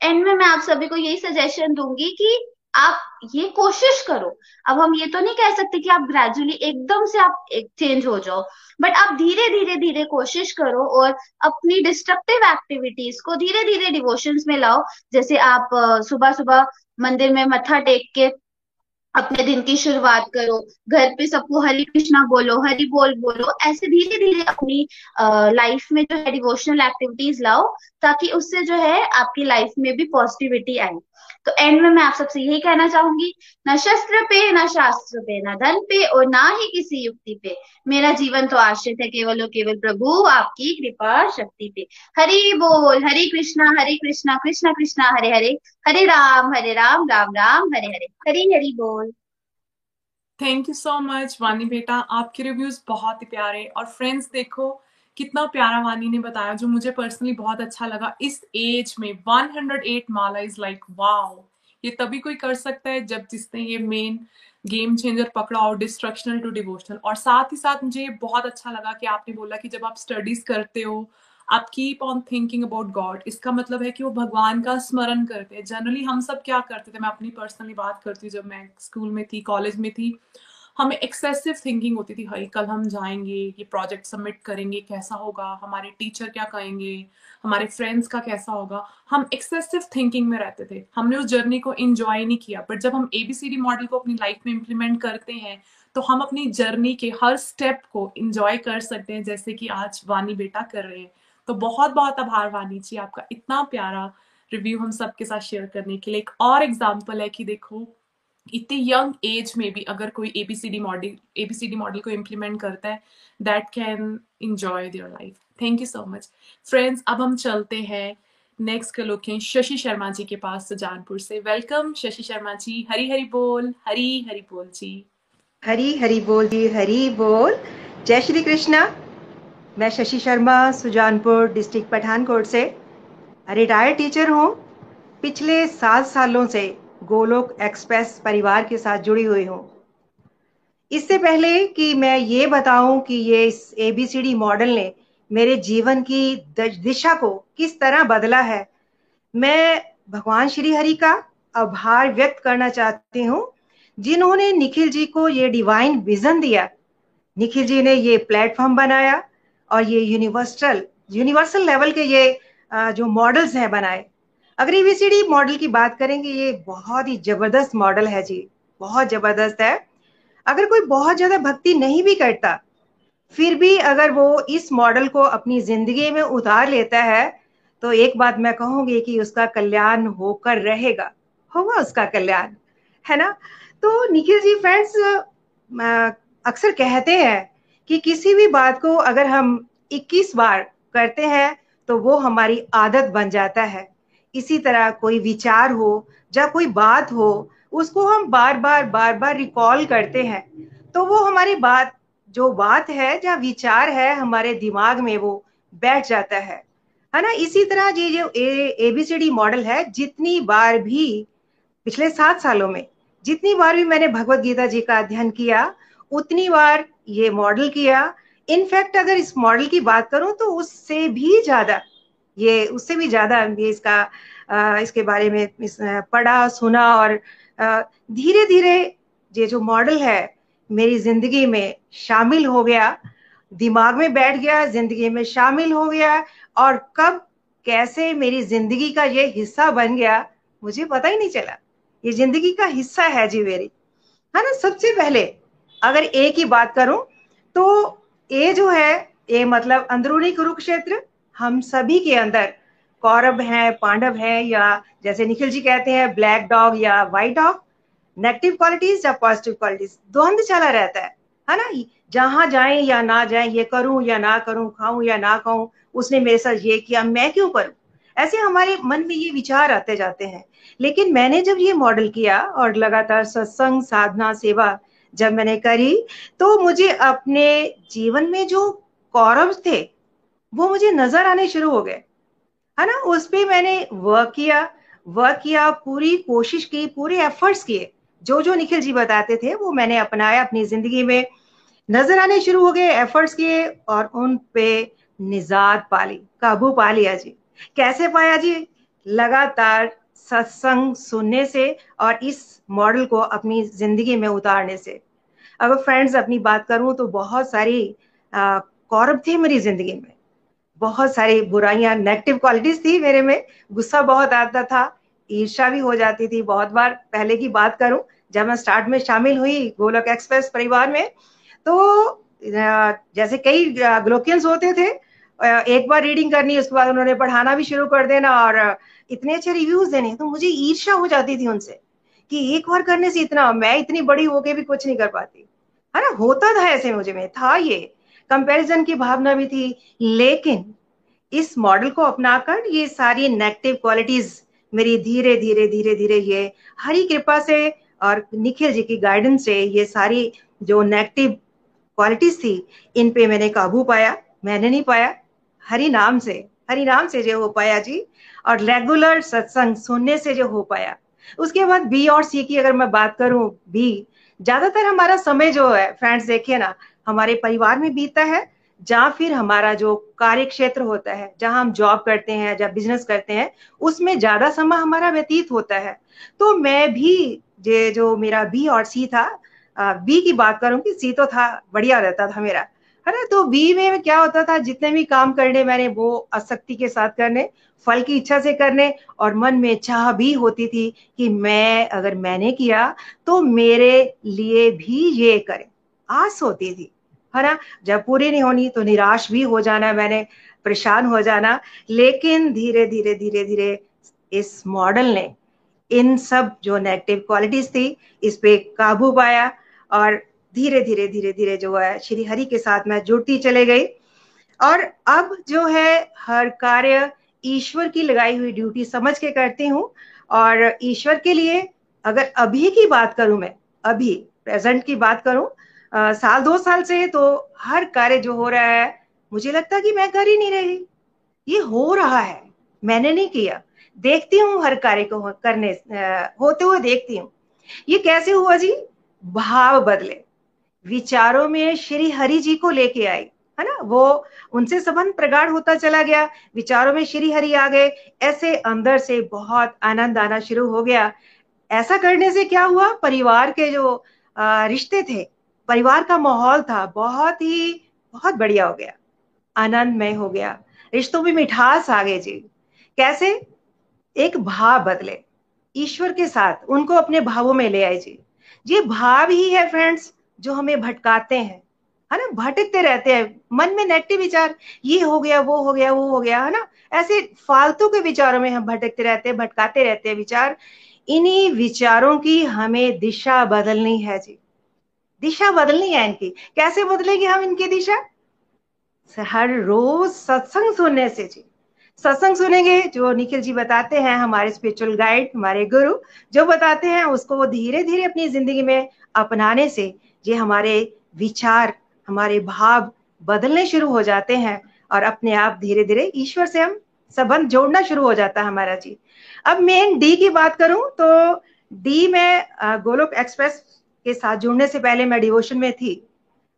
एंड में मैं आप सभी को यही सजेशन दूँगी कि आप ये कोशिश करो। अब हम ये तो नहीं कह सकते कि आप ग्रेजुअली एकदम से आप एक चेंज हो जाओ बट आप धीरे धीरे धीरे कोशिश करो और अपनी डिस्ट्रक्टिव एक्टिविटीज़ को धीरे धीरे डिवोशंस में लाओ। जैसे आप सुबह सुबह मंदिर में मत्था टेक के अपने दिन की शुरुआत करो, घर पे सबको हरी कृष्णा बोलो, हरी बोल बोलो, ऐसे धीरे धीरे अपनी लाइफ में जो है डिवोशनल एक्टिविटीज़ लाओ, ताकि उससे जो है आपकी लाइफ में भी पॉजिटिविटी आए। तो एंड में मैं आप सबसे यही कहना चाहूँगी, न शस्त्र पे, न शास्त्र पे, न धन पे और ना ही किसी युक्ति पे। मेरा जीवन तो आश्रित है केवल और केवल प्रभु, आपकी कृपा शक्ति पे। हरि बोल, हरि कृष्णा हरि कृष्णा कृष्णा कृष्णा, हरे हरे। हरे राम हरे राम राम राम, हरे हरे। हरि हरि बोल। Thank you so much Vani बेटा। आपके रिव्यूज़ बहुत ही प्यारे और फ्रेंड्स देखो कितना प्यारा वानी ने बताया जो मुझे पर्सनली बहुत अच्छा लगा। इस एज में 108 माला इज़ लाइक वाओ ये तभी कोई कर सकता है जब जिसने ये मेन गेम चेंजर पकड़ा और डिस्ट्रक्शनल टू डिवोशनल और साथ ही साथ मुझे ये बहुत अच्छा लगा कि आपने बोला कि जब आप स्टडीज़ करते हो, आप keep on thinking about God इसका मतलब है कि वो भगवान का स्मरण करते हैं। जनरली हम सब क्या करते थे? मैं अपनी पर्सनली बात करती हूँ जब मैं स्कूल में थी कॉलेज में थी। हमें एक्सेसिव थिंकिंग होती थी भाई कल हम जाएँगे, ये प्रोजेक्ट सबमिट करेंगे, कैसा होगा? हमारे टीचर क्या कहेंगे? हमारे फ्रेंड्स का कैसा होगा? हम एक्सेसिव थिंकिंग में रहते थे। हमने उस जर्नी को इंजॉय नहीं किया। बट जब हम एबीसीडी मॉडल को अपनी लाइफ में इम्प्लीमेंट करते हैं तो हम अपनी जर्नी के हर स्टेप को इंजॉय कर सकते हैं, जैसे कि आज वानी बेटा कर रहे हैं। तो बहुत बहुत आभार वानी जी। आपका इतना प्यारा रिव्यू हम सबके साथ शेयर करने के लिए। एक और एग्ज़ाम्पल है कि देखो इतनी यंग एज में भी अगर कोई A B C D model A B C D model को इम्प्लीमेंट करता है that can enjoy their life thank you so much friends अब हम चलते हैं नेक्स्ट के लोग हैं शशि शर्मा जी के पास सुजानपुर से. वेलकम शशि शर्मा जी. हरी हरी बोल. हरी हरी बोल जी. हरी हरी बोल जी, हरी बोल. जय श्री कृष्णा. मैं शशि शर्मा, सुजानपुर डिस्ट्रिक्ट पठानकोट से. रिटायर्ड टीचर हूँ. पिछले सात सालों से गोलोक एक्सप्रेस परिवार के साथ जुड़ी हुई हूँ। इससे पहले कि मैं ये बताऊँ कि ये इस एबीसीडी मॉडल ने मेरे जीवन की दिशा को किस तरह बदला है, मैं भगवान श्री हरि का आभार व्यक्त करना चाहती हूँ, जिन्होंने निखिल जी को ये डिवाइन विजन दिया। निखिल जी ने ये प्लेटफॉर्म बनाया और ये यूनिवर्सल यूनिवर्सल लेवल के ये जो मॉडल्स हैं बनाए। अगर ईवीसीडी मॉडल की बात करेंगे, ये बहुत ही ज़बरदस्त मॉडल है जी। बहुत ज़बरदस्त है। अगर कोई बहुत ज़्यादा भक्ति नहीं भी करता, फिर भी अगर वो इस मॉडल को अपनी ज़िंदगी में उतार लेता है तो एक बात मैं कहूँगी कि उसका कल्याण होकर रहेगा। होगा उसका कल्याण, है ना? तो निखिल जी फ्रेंड्स अक्सर कहते हैं कि किसी भी बात को अगर हम 21 बार करते हैं तो वो हमारी आदत बन जाता है। इसी तरह कोई विचार हो या कोई बात हो, उसको हम बार बार बार बार रिकॉल करते हैं। तो वो हमारी बात, जो बात है या विचार है हमारे दिमाग में वो बैठ जाता है। है ना? इसी तरह ये जो एबीसीडी मॉडल है, जितनी बार भी, पिछले सात सालों में, जितनी बार भी मैंने भगवत गीता जी का अध्ययन किया, उतनी बार ये मॉडल किया। इनफैक्ट अगर इस मॉडल की बात करूँ तो उससे भी ज़्यादा ये उससे भी ज़्यादा ये इसका इसके बारे में इस, पढ़ा सुना और धीरे धीरे ये जो मॉडल है मेरी ज़िंदगी में शामिल हो गया। दिमाग में बैठ गया ज़िंदगी में शामिल हो गया और कब कैसे मेरी ज़िंदगी का ये हिस्सा बन गया मुझे पता ही नहीं चला। ये ज़िंदगी का हिस्सा है जी मेरी। है ना? सबसे पहले अगर ए की बात करूँ तो ए जो है ए मतलब अंदरूनी कुरुक्षेत्र हम सभी के अंदर कौरव है, पांडव है, या जैसे निखिल जी कहते हैं ब्लैक डॉग या व्हाइट डॉग नेगेटिव क्वालिटीज या पॉजिटिव क्वालिटीज द्वंद चला रहता है है ना? जहाँ जाए या ना जाए, ये करूँ या ना करूँ, खाऊं या ना खाऊं, उसने मेरे साथ ये किया, मैं क्यों करूँ? ऐसे हमारे मन में ये विचार आते जाते हैं। लेकिन मैंने जब ये मॉडल किया और लगातार सत्संग, साधना, सेवा जब मैंने करी तो मुझे अपने जीवन में जो कौरव थे वो मुझे नज़र आने शुरू हो गए। है ना? उस पर मैंने वर्क किया वर्क किया, पूरी कोशिश की, पूरे एफर्ट्स किए। जो जो निखिल जी बताते थे, वो मैंने अपनाया अपनी ज़िंदगी में। नज़र आने शुरू हो गए एफर्ट्स किए और उन पे निजात पाली, काबू पा लिया जी। कैसे पाया जी? लगातार सत्संग सुनने से और इस मॉडल को अपनी ज़िंदगी में उतारने से। अगर फ्रेंड्स अपनी बात करूँ तो बहुत सारी कौरव थे मेरी ज़िंदगी में। बहुत सारी बुराइयाँ नेगेटिव क्वालिटीज थी मेरे में। गुस्सा बहुत आता था ईर्षा भी हो जाती थी बहुत बार। पहले की बात करूँ, जब मैं स्टार्ट में शामिल हुई गोलक एक्सप्रेस परिवार में तो जैसे कई ग्लोकियंस होते थे एक बार रीडिंग करनी, उसके बाद उन्होंने पढ़ाना भी शुरू कर देना और इतने अच्छे रिव्यूज़ देने तो मुझे ईर्षा हो जाती थी उनसे कि एक बार करने से इतना, मैं इतनी बड़ी होके भी कुछ नहीं कर पाती। है ना? होता था ऐसे मुझे में, था ये। कंपैरिजन की भावना भी थी, लेकिन इस मॉडल को अपनाकर ये सारी नेगेटिव क्वालिटीज मेरी धीरे धीरे धीरे धीरे ये हरी कृपा से और निखिल जी की गाइडेंस से ये सारी जो नेगेटिव क्वालिटीज थी, इन पे मैंने काबू पाया, मैंने नहीं पाया। हरि नाम से, हरि नाम से जो हो पाया जी, और रेगुलर सत्संग सुनने से जो हो पाया। उसके बाद बी और सी की अगर मैं बात करूँ बी ज़्यादातर हमारा समय जो है फ्रेंड्स देखिए ना हमारे परिवार में बीतता है, जहाँ फिर हमारा जो कार्य क्षेत्र होता है, जहाँ हम जॉब करते हैं, जहाँ बिज़नेस करते हैं, उसमें ज़्यादा समय हमारा व्यतीत होता है। तो मैं भी जे जो मेरा बी और सी था बी की बात करूँ कि सी तो था, बढ़िया रहता था मेरा, है ना? तो बी में क्या होता था, जितने भी काम करने मैंने, वो आसक्ति के साथ करने, फल की इच्छा से करने, और मन में चाह भी होती थी कि मैं, अगर मैंने किया तो मेरे लिए भी ये करें। आस होती थी। है ना? जब पूरी नहीं होनी तो निराश भी हो जाना, मैंने परेशान हो जाना। लेकिन धीरे धीरे धीरे धीरे इस मॉडल ने इन सब जो नेगेटिव क्वालिटीज थी, इस पे काबू पाया और धीरे धीरे धीरे धीरे जो है, श्री हरि के साथ मैं जुड़ती चले गई। और अब जो है, हर कार्य ईश्वर की लगाई हुई ड्यूटी समझ के करती हूँ। और ईश्वर के लिए अगर अभी की बात करूँ मैं, अभी प्रेजेंट की बात करूँ साल, दो साल से तो हर कार्य जो हो रहा है, मुझे लगता कि मैं कर ही नहीं रही। ये हो रहा है। मैंने नहीं किया। देखती हूँ हर कार्य को करने होते हुए देखती हूँ। ये कैसे हुआ जी? भाव बदले। विचारों में श्री हरि जी को लेके आई, है ना? वो, उनसे संबंध प्रगाढ़ होता चला गया। विचारों में श्री हरि आ गए। ऐसे अंदर से बहुत आनंद आना शुरू हो गया। ऐसा करने से क्या हुआ? परिवार के जो रिश्ते थे परिवार का माहौल था, बहुत ही, बहुत बढ़िया हो गया। आनंदमय हो गया। रिश्तों में मिठास आ गई जी। कैसे? एक भाव बदले। ईश्वर के साथ उनको अपने भावों में ले आए जी। ये भाव ही है फ्रेंड्स जो हमें भटकाते हैं। है ना? भटकते रहते हैं। मन में नेगेटिव विचार, ये हो गया, वो हो गया, वो हो गया, है ना? ऐसे फालतू के विचारों में हम भटकते रहते हैं, भटकाते रहते हैं विचार। इन्हीं विचारों की हमें दिशा बदलनी है जी। दिशा बदलनी है इनकी। कैसे बदलेगी हम इनकी दिशा? हर रोज सत्संग सुनने से जी। सत्संग सुनेंगे, जो निखिल जी बताते हैं, हमारे स्पिरिचुअल गाइड हमारे गुरु, जो बताते हैं, उसको वो धीरे धीरे अपनी ज़िंदगी में अपनाने से ये हमारे विचार, हमारे भाव बदलने शुरू हो जाते हैं और अपने आप धीरे धीरे ईश्वर से हम संबंध जोड़ना शुरू हो जाता है हमारा जी। अब मेन डी की बात करूँ तो डी में गोलोक एक्सप्रेस के साथ जुड़ने से पहले मैं डिवोशन में थी,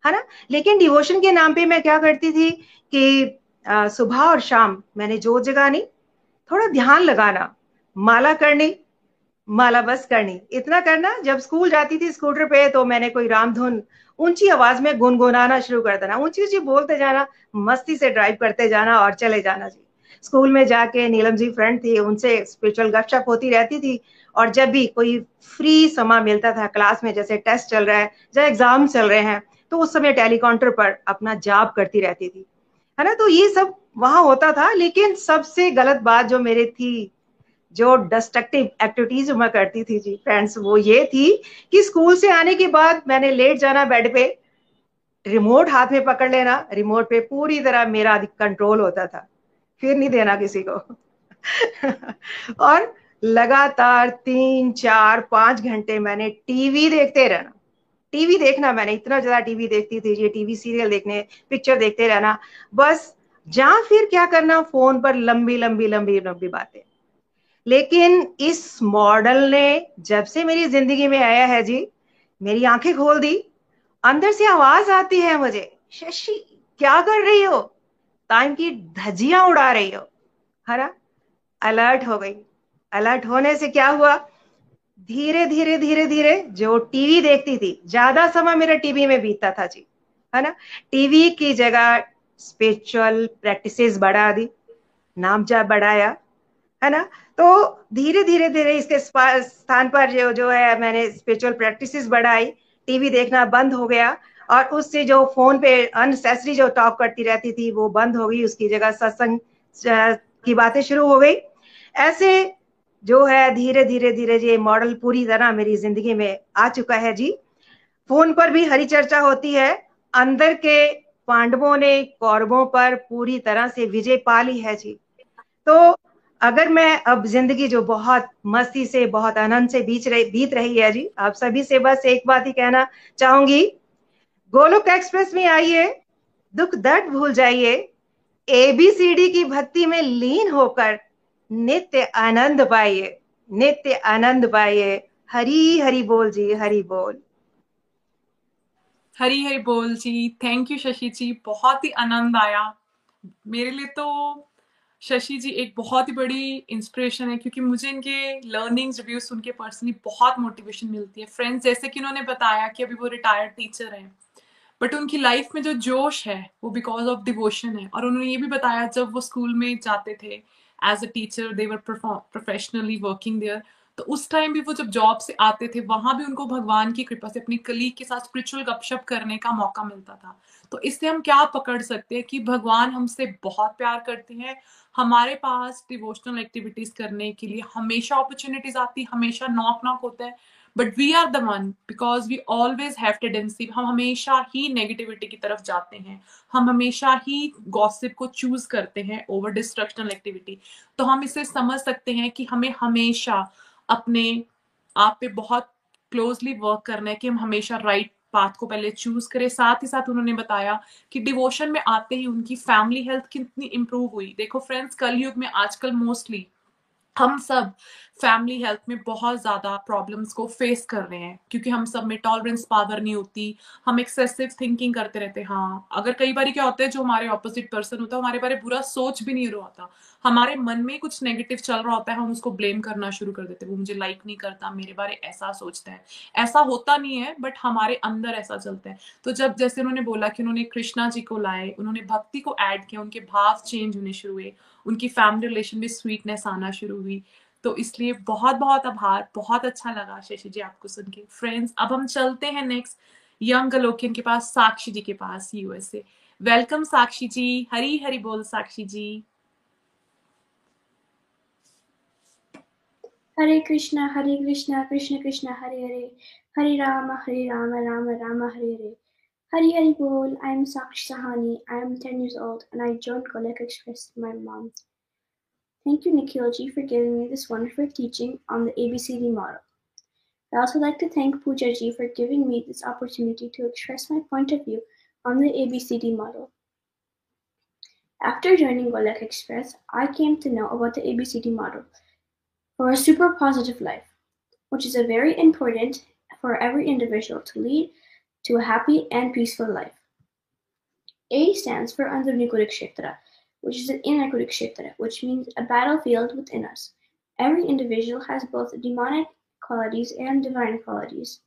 है ना? लेकिन डिवोशन के नाम पे मैं क्या करती थी कि सुबह और शाम मैंने जोत जगानी थोड़ा ध्यान लगाना, माला करनी, माला बस करनी। इतना करना, जब स्कूल जाती थी स्कूटर पे तो मैंने कोई रामधुन, ऊँची आवाज़ में गुनगुनाना शुरू कर देना। ऊँची ऊँची बोलते जाना, मस्ती से ड्राइव करते जाना और चले जाना जी। स्कूल में जाके नीलम जी फ्रेंड थी, उनसे स्पिरिचुअल गपशप होती रहती थी। और जब भी कोई फ्री समा मिलता था क्लास में, जैसे टेस्ट चल रहा है या एग्ज़ाम चल रहे हैं तो उस समय टेलीकाउंटर पर अपना जॉब करती रहती थी। है ना? तो ये सब वहाँ होता था, लेकिन सबसे गलत बात जो मेरे थी, जो डिस्ट्रक्टिव एक्टिविटीज़ मैं करती थी जी फ्रेंड्स वो ये थी कि स्कूल से आने के बाद मैंने लेट जाना बेड पे रिमोट हाथ में पकड़ लेना रिमोट पे पूरी तरह मेरा कंट्रोल होता था। फिर नहीं देना किसी को। और लगातार तीन, चार, पाँच घंटे मैंने टीवी देखते रहना। टीवी देखना मैंने, इतना ज़्यादा टीवी देखती थी, ये टीवी सीरियल देखने पिक्चर देखते रहना। बस, जहाँ फिर क्या करना फ़ोन पर लंबी लंबी लंबी लंबी बातें। लेकिन इस मॉडल ने, जब से मेरी ज़िंदगी में आया है जी, मेरी आँखें खोल दी। अंदर से आवाज़ आती है मुझे, शशि, क्या कर रही हो? टाइम की धजियाँ उड़ा रही हो। है ना? अलर्ट हो गई। अलर्ट होने से क्या हुआ? धीरे धीरे धीरे धीरे जो टीवी देखती थी, ज़्यादा समय मेरा टीवी में बीतता था जी। है ना? टीवी की जगह स्पिरिचुअल प्रैक्टिसेस बढ़ा दी, नाम जा बढ़ाया, है ना? तो धीरे धीरे धीरे इसके स्थान पर जो जो है मैंने स्पिरिचुअल प्रैक्टिसेस बढ़ाई, टीवी देखना बंद हो गया। और उससे जो फ़ोन पे अनसेसरी जो टॉक करती रहती थी, वो बंद हो गई, उसकी जगह सत्संग की बातें शुरू हो गई। ऐसे जो है, धीरे धीरे धीरे ये मॉडल पूरी तरह मेरी ज़िंदगी में आ चुका है जी। फ़ोन पर भी हरी चर्चा होती है। अंदर के पांडवों ने कौरवों पर पूरी तरह से विजय पा ली है जी। तो अगर मैं अब ज़िंदगी जो बहुत मस्ती से, बहुत आनंद से बीच रही, बीत रही है जी, आप सभी से बस एक बात ही कहना चाहूँगी गोलोक एक्सप्रेस में आइए, दुख दर्द भूल जाइए। एबीसीडी की भक्ति में लीन होकर नित्य आनंद पाइए, नित्य आनंद पाइए। हरी हरी बोल जी, हरी बोल। हरी हरी बोल जी थैंक यू शशि जी, बहुत ही आनंद आया। मेरे लिए तो शशि जी एक बहुत ही बड़ी इंस्पिरेशन है, क्योंकि मुझे इनके लर्निंग्स रिव्यूज़ सुन के पर्सनली बहुत मोटिवेशन मिलती है। फ्रेंड्स जैसे कि उन्होंने बताया कि अभी वो रिटायर्ड टीचर हैं। बट उनकी लाइफ में जो जोश है, वो बिकॉज़ ऑफ़ डिवोशन है। और उन्होंने ये भी बताया, जब वो स्कूल में जाते थे as a teacher they were professionally working there तो उस टाइम भी वो जब जॉब से आते थे, वहाँ भी उनको भगवान की कृपा से, अपनी कलीग के साथ स्पिरिचुअल गपशप करने का मौका मिलता था। तो इससे हम क्या पकड़ सकते हैं कि भगवान हमसे बहुत प्यार करते हैं। हमारे पास डिवोशनल एक्टिविटीज़ करने के लिए हमेशा अपॉर्चुनिटीज़ आती, हमेशा नॉक नॉक होता है। But we are the one because we always have tendency हम हमेशा ही नेगेटिविटी की तरफ़ जाते हैं। हम हमेशा ही गॉसिप को चूज़ करते हैं ओवर डिस्ट्रक्शनल एक्टिविटी तो हम इसे समझ सकते हैं कि हमें हमेशा अपने आप पे बहुत क्लोजली वर्क करना है कि हम हमेशा राइट right पाथ को पहले चूज़ करें। साथ ही साथ उन्होंने बताया कि डिवोशन में आते ही उनकी फैमिली हेल्थ कितनी इंप्रूव हुई। देखो फ्रेंड्स कलयुग में आजकल मोस्टली हम सब फैमिली हेल्थ में बहुत ज़्यादा प्रॉब्लम्स को फेस कर रहे हैं, क्योंकि हम सब में टॉलरेंस पावर नहीं होती, हम एक्सेसिव थिंकिंग करते रहते हैं। हाँ अगर कई बार क्या होता है, जो हमारे ऑपोजिट पर्सन होता है हमारे बारे बुरा सोच भी नहीं रहा होता। हमारे मन में कुछ नेगेटिव चल रहा होता है, हम उसको ब्लेम करना शुरू कर देते हैं। वो मुझे लाइक नहीं करता, मेरे बारे ऐसा सोचता है। ऐसा होता नहीं है बट हमारे अंदर ऐसा चलता है। तो जब जैसे उन्होंने बोला कि उन्होंने कृष्णा जी को लाए, उन्होंने भक्ति को ऐड किया, उनके भाव चेंज होने शुरू हुए उनकी फैमिली रिलेशन में स्वीटनेस आना शुरू हुई। तो इसलिए बहुत बहुत आभार, बहुत अच्छा लगा शशि जी आपको सुन के। फ्रेंड्स अब हम चलते हैं नेक्स्ट यंग अलोकियन के पास, साक्षी जी के पास यूएसए वेलकम साक्षी जी हरी हरी बोल Sakshi ji. Hare Krishna Hare Krishna, Krishna Krishna, Hare Hare. Hare Ram Hare Ram Ram Ram, Hare Hare. Hari Bol, I am Sakshi Sahani. I am 10 years old and I joined Golek Express with my mom. Thank you, Nikhil Nikhilji, for giving me this wonderful teaching on the ABCD model. I also like to thank Pooja Poojaji for giving me this opportunity to express my point of view on the ABCD model. After joining Golek Express, I came to know about the ABCD model for a super positive life, which is a very important for every individual to lead to a happy and peaceful life. A stands for Andarnikurik Kshetra, which is an inner Kurukshetra, which means a battlefield within us. Every individual has both demonic qualities and divine qualities.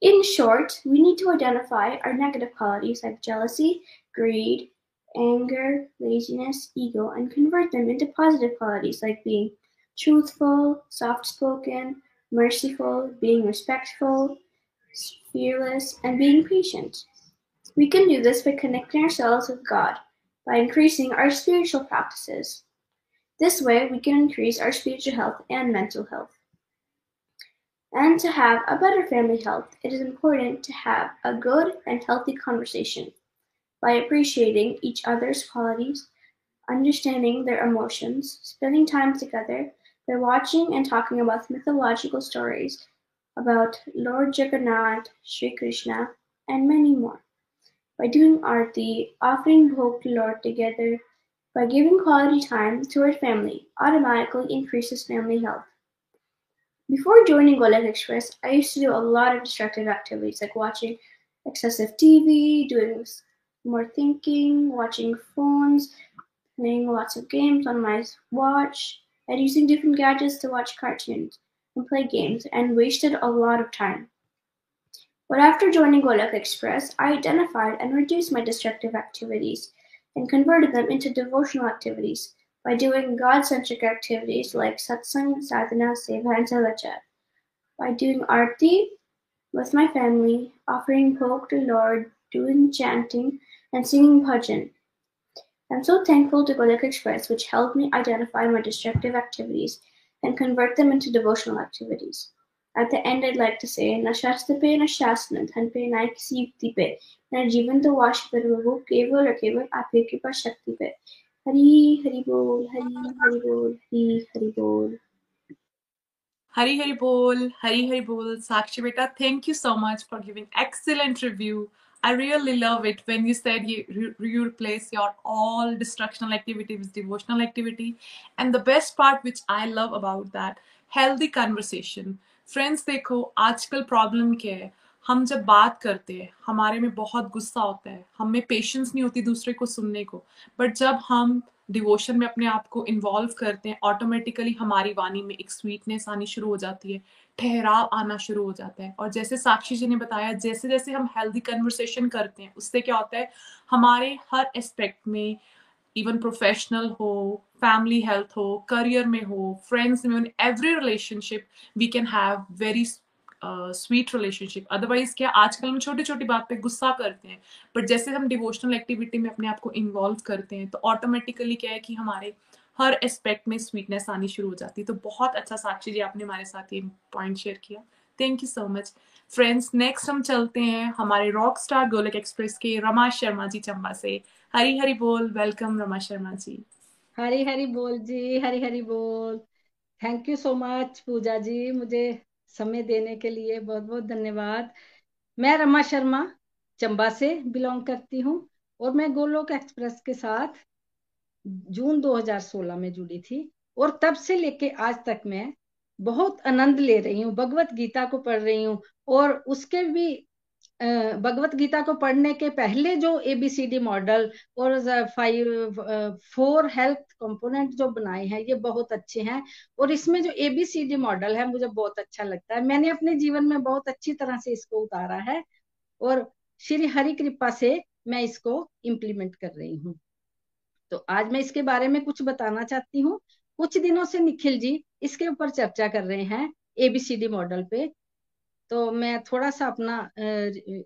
In short, we need to identify our negative qualities like jealousy, greed, anger, laziness, ego, and convert them into positive qualities like being truthful, soft spoken, merciful, being respectful, fearless, and being patient. We can do this by connecting ourselves with God by increasing our spiritual practices. This way, we can increase our spiritual health and mental health. And to have a better family health, it is important to have a good and healthy conversation by appreciating each other's qualities, understanding their emotions, spending time together, by watching and talking about mythological stories about Lord Jagannath, Sri Krishna, and many more by doing arti, offering bhog to Lord together, by giving quality time to our family, automatically increases family health. Before joining Golek Express, I used to do a lot of destructive activities like watching excessive TV, doing more thinking, watching phones, playing lots of games on my watch, and using different gadgets to watch cartoons and play games, and wasted a lot of time. But after joining Golak Express, I identified and reduced my destructive activities and converted them into devotional activities by doing God-centric activities like satsang, sadhana, seva, and salacha. By doing arti with my family, offering bhog to Lord doing chanting and singing bhajan. I'm so thankful to Golok Express, which helped me identify my destructive activities and convert them into devotional activities. At the end, I'd like to say, Na shastape na shasna, dhanpe na kisivtipe, na jivan to wash per keval or keval aapke. Hari Hari Bol, Hari Hari Bol, Hari Hari Bol. Hari Hari Bol, Hari Hari Bol, Sakshi Beta, thank you so much for giving excellent review I really love it when you said you, you replace your all destructional activity with devotional activity. And the best part which I love about that, healthy conversation. Friends देखो आजकल problem क्या है हम जब बात करते हैं हमारे में बहुत गुस्सा होता है हमें पेशेंस नहीं होती दूसरे को सुनने को बट जब हम डिवोशन में अपने आप को इन्वॉल्व करते हैं ऑटोमेटिकली हमारी वाणी में एक स्वीटनेस आनी शुरू हो जाती है, ठहराव आना शुरू हो जाता है। और जैसे साक्षी जी ने बताया जैसे जैसे हम हेल्दी कन्वर्सेशन करते हैं, उससे क्या होता है, हमारे हर एस्पेक्ट में इवन प्रोफेशनल हो फैमिली हेल्थ हो करियर में हो फ्रेंड्स में every relationship we can have very sweet relationship otherwise क्या आजकल हम छोटी छोटी बात पे गुस्सा करते हैं? बट जैसे हम डिवोशनल एक्टिविटी में अपने आप को इन्वॉल्व करते हैं तो ऑटोमेटिकली क्या है कि हमारे हर एस्पेक्ट में स्वीटनेस आनी शुरू हो जाती है। तो बहुत अच्छा साक्षी जी आपने हमारे साथ ये पॉइंट शेयर किया। Thank you so much friends next हम चलते हैं हमारे रॉक स्टार गोलक एक्सप्रेस के रमा शर्मा जी चंबा से। हरी हरी बोल वेलकम रमा शर्मा जी। हरी हरी बोल जी हरी हरी बोल। Thank you so much Pooja ji. मुझे समय देने के लिए बहुत बहुत धन्यवाद। मैं रमा शर्मा, चंबा से बिलोंग करती हूँ और मैं गोलोक एक्सप्रेस के साथ जून 2016 में जुड़ी थी और तब से लेके आज तक मैं बहुत आनंद ले रही हूँ, भगवत गीता को पढ़ रही हूँ और उसके भी भगवत गीता को पढ़ने के पहले जो A B C D model और फाइव फोर हेल्थ कंपोनेंट जो बनाए हैं, ये बहुत अच्छे हैं। और इसमें जो एबीसीडी मॉडल है, मुझे बहुत अच्छा लगता है। मैंने अपने जीवन में बहुत अच्छी तरह से इसको उतारा है और श्री हरि कृपा से मैं इसको इम्प्लीमेंट कर रही हूँ। तो आज मैं इसके बारे में कुछ बताना चाहती हूँ। कुछ दिनों से निखिल जी इसके ऊपर चर्चा कर रहे हैं एबीसीडी मॉडल पे। तो मैं थोड़ा सा अपना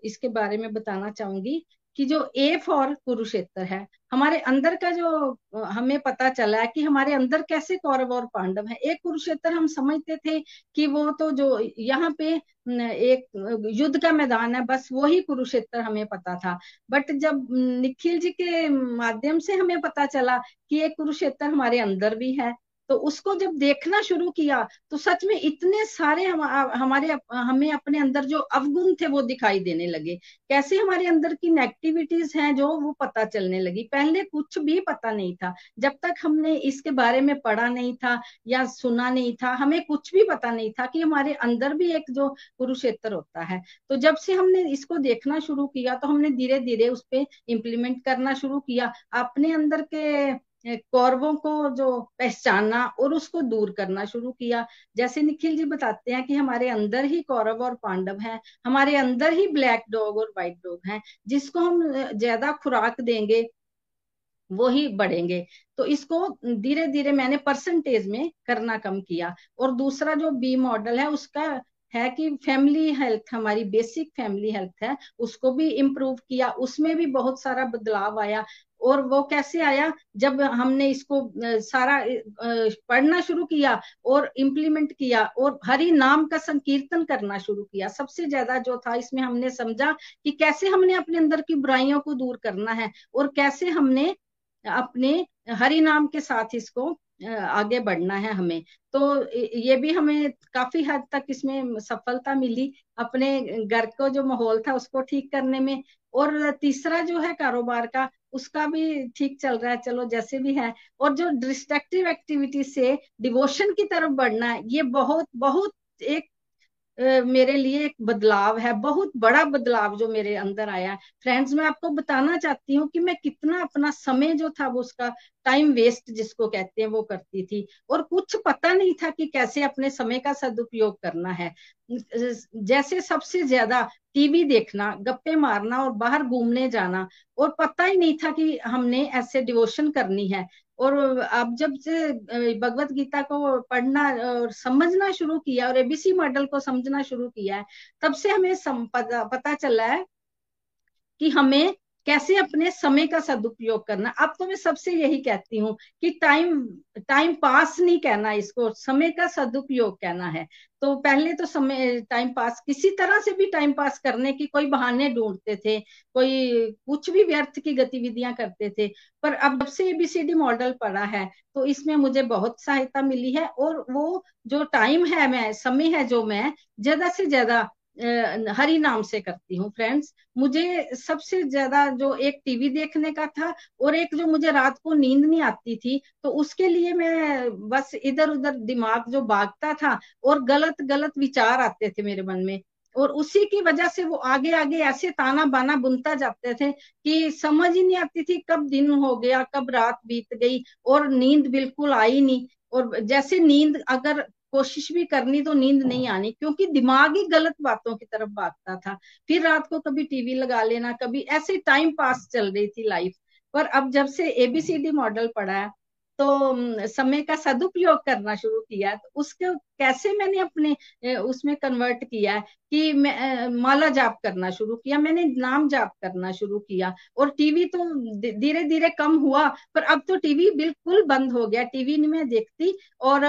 इसके बारे में बताना चाहूँगी कि जो ए फॉर कुरुक्षेत्र है, हमारे अंदर का जो हमें पता चला है कि हमारे अंदर कैसे कौरव और पांडव है। एक कुरुक्षेत्र हम समझते थे कि वो तो जो यहाँ पे एक युद्ध का मैदान है, बस वही कुरुक्षेत्र हमें पता था। बट जब निखिल जी के माध्यम से हमें पता चला कि एक कुरुक्षेत्र हमारे अंदर भी है तो उसको जब देखना शुरू किया तो सच में इतने सारे हम, हमारे हमें अपने अंदर जो अवगुण थे वो दिखाई देने लगे। कैसे हमारे अंदर की नेगेटिविटीज हैं जो वो पता चलने लगी। पहले कुछ भी पता नहीं था। जब तक हमने इसके बारे में पढ़ा नहीं था या सुना नहीं था हमें कुछ भी पता नहीं था कि हमारे अंदर भी एक जो कुरुक्षेत्र होता है। तो जब से हमने इसको देखना शुरू किया तो हमने धीरे धीरे उस पर इम्प्लीमेंट करना शुरू किया। अपने अंदर के कौरवों को जो पहचाना और उसको दूर करना शुरू किया। जैसे निखिल जी बताते हैं कि हमारे अंदर ही कौरव और पांडव हैं, हमारे अंदर ही ब्लैक डॉग और व्हाइट डॉग हैं, जिसको हम ज़्यादा खुराक देंगे, वो ही बढ़ेंगे। तो इसको धीरे धीरे मैंने परसेंटेज में करना कम किया। और दूसरा जो बी मॉडल है, उसका है कि फैमिली हेल्थ हमारी बेसिक फैमिली हेल्थ है, उसको भी इम्प्रूव किया, उसमें भी बहुत सारा बदलाव आया। और वो कैसे आया? जब हमने इसको सारा पढ़ना शुरू किया और इम्प्लीमेंट किया और हरि नाम का संकीर्तन करना शुरू किया। सबसे ज़्यादा जो था, इसमें हमने समझा कि कैसे हमने अपने अंदर की बुराइयों को दूर करना है और कैसे हमने अपने हरि नाम के साथ इसको आगे बढ़ना है हमें। तो ये भी हमें काफ़ी हद तक इसमें सफलता मिली अपने घर को, जो माहौल था उसको ठीक करने में। और तीसरा जो है कारोबार का, उसका भी ठीक चल रहा है, चलो जैसे भी है। और जो डिस्ट्रक्टिव एक्टिविटी से डिवोशन की तरफ़ बढ़ना है ये बहुत बहुत एक मेरे लिए एक बदलाव है, बहुत बड़ा बदलाव जो मेरे अंदर आया है। फ्रेंड्स, मैं आपको बताना चाहती हूँ कि मैं कितना अपना समय जो था वो उसका टाइम वेस्ट जिसको कहते हैं वो करती थी। और कुछ पता नहीं था कि कैसे अपने समय का सदुपयोग करना है। जैसे सबसे ज़्यादा टीवी देखना, गप्पे मारना और बाहर घूमने जाना, और पता ही नहीं था कि हमने ऐसे डिवोशन करनी है। और अब जब से भगवत गीता को पढ़ना और समझना शुरू किया और एबीसी मॉडल को समझना शुरू किया है तब से हमें पता, पता चला है कि हमें कैसे अपने समय का सदुपयोग करना? अब तो मैं सबसे यही कहती हूँ कि टाइम टाइम पास नहीं कहना इसको, समय का सदुपयोग कहना है। तो पहले तो समय टाइम पास किसी तरह से भी टाइम पास करने की कोई बहाने ढूंढते थे, कोई कुछ भी व्यर्थ की गतिविधियाँ करते थे, पर अब जब से एबीसीडी मॉडल पढ़ा है तो इसमें मुझे बहुत सहायता मिली है और वो जो टाइम है मैं, समय है जो मैं, ज़्यादा से ज़्यादा हरि नाम से करती हूँ फ्रेंड्स मुझे सबसे ज़्यादा जो एक टीवी देखने का था और एक जो मुझे रात को नींद नहीं आती थी तो उसके लिए मैं बस इधर उधर दिमाग जो भागता था और गलत गलत विचार आते थे मेरे मन में। और उसी की वजह से वो आगे आगे ऐसे ताना बाना बुनता जाते थे कि समझ ही नहीं आती थी कब दिन हो गया, कब रात बीत गई और नींद बिल्कुल आई नहीं। और जैसे नींद अगर कोशिश भी करनी तो नींद नहीं आनी क्योंकि दिमाग ही गलत बातों की तरफ़ भागता था। फिर रात को कभी टीवी लगा लेना कभी ऐसे टाइम पास चल रही थी लाइफ। पर अब जब से एबीसीडी मॉडल पढ़ा है तो समय का सदुपयोग करना शुरू किया तो उसके, कैसे मैंने अपने उसमें कन्वर्ट किया कि मैं माला जाप करना शुरू किया, मैंने नाम जाप करना शुरू किया और टीवी तो धीरे धीरे कम हुआ, पर अब तो टीवी बिल्कुल बंद हो गया, टीवी नहीं मैं देखती और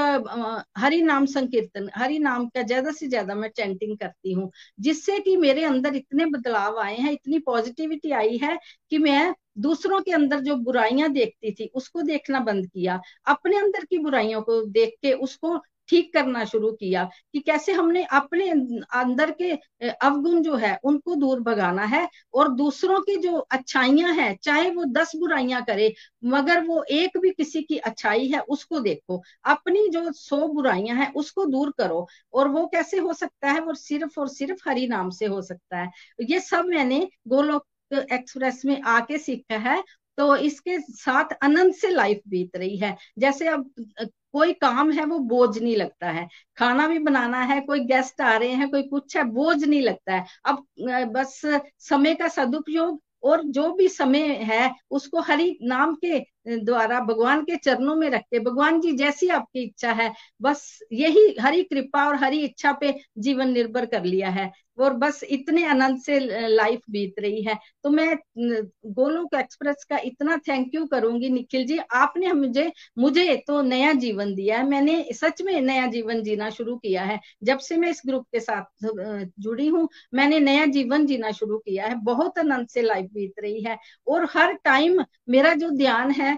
हरि नाम संकीर्तन, हरि नाम का ज़्यादा से ज़्यादा मैं चैंटिंग करती हूँ, जिससे कि मेरे अंदर इतने बदलाव आए हैं, इतनी पॉजिटिविटी आई है कि मैं दूसरों के अंदर जो बुराइयाँ देखती थी, उसको देखना बंद किया। अपने अंदर की बुराइयों को देख के उसको ठीक करना शुरू किया कि कैसे हमने अपने अंदर के अवगुण जो है, उनको दूर भगाना है और दूसरों की जो अच्छाइयाँ हैं, चाहे वो दस बुराइयाँ करे, मगर वो एक भी किसी की अच्छाई है, उसको देखो। अपनी जो सौ बुराइयाँ हैं, उसको दूर करो और वो कैसे हो सकता है, वो सिर्फ़ और सिर्फ़ हरि नाम से हो सकता है। ये सब मैंने गोलोक एक्सप्रेस में आके सीखा है तो इसके साथ आनंद से लाइफ बीत रही है। जैसे अब कोई काम है, वो बोझ नहीं लगता है। खाना भी बनाना है, कोई गेस्ट आ रहे हैं, कोई कुछ है, बोझ नहीं लगता है। अब बस समय का सदुपयोग और जो भी समय है, उसको हरि नाम के द्वारा भगवान के चरणों में रख के भगवान जी जैसी आपकी इच्छा है, बस यही हरी कृपा और हरी इच्छा पे जीवन निर्भर कर लिया है और बस इतने आनंद से लाइफ बीत रही है। तो मैं गोलोक एक्सप्रेस का इतना थैंक यू करूँगी। निखिल जी, आपने मुझे मुझे तो नया जीवन दिया है। मैंने सच में नया जीवन जीना शुरू किया है। जब से मैं इस ग्रुप के साथ जुड़ी हूँ, मैंने नया जीवन जीना शुरू किया है। बहुत आनंद से लाइफ बीत रही है और हर टाइम मेरा जो ध्यान है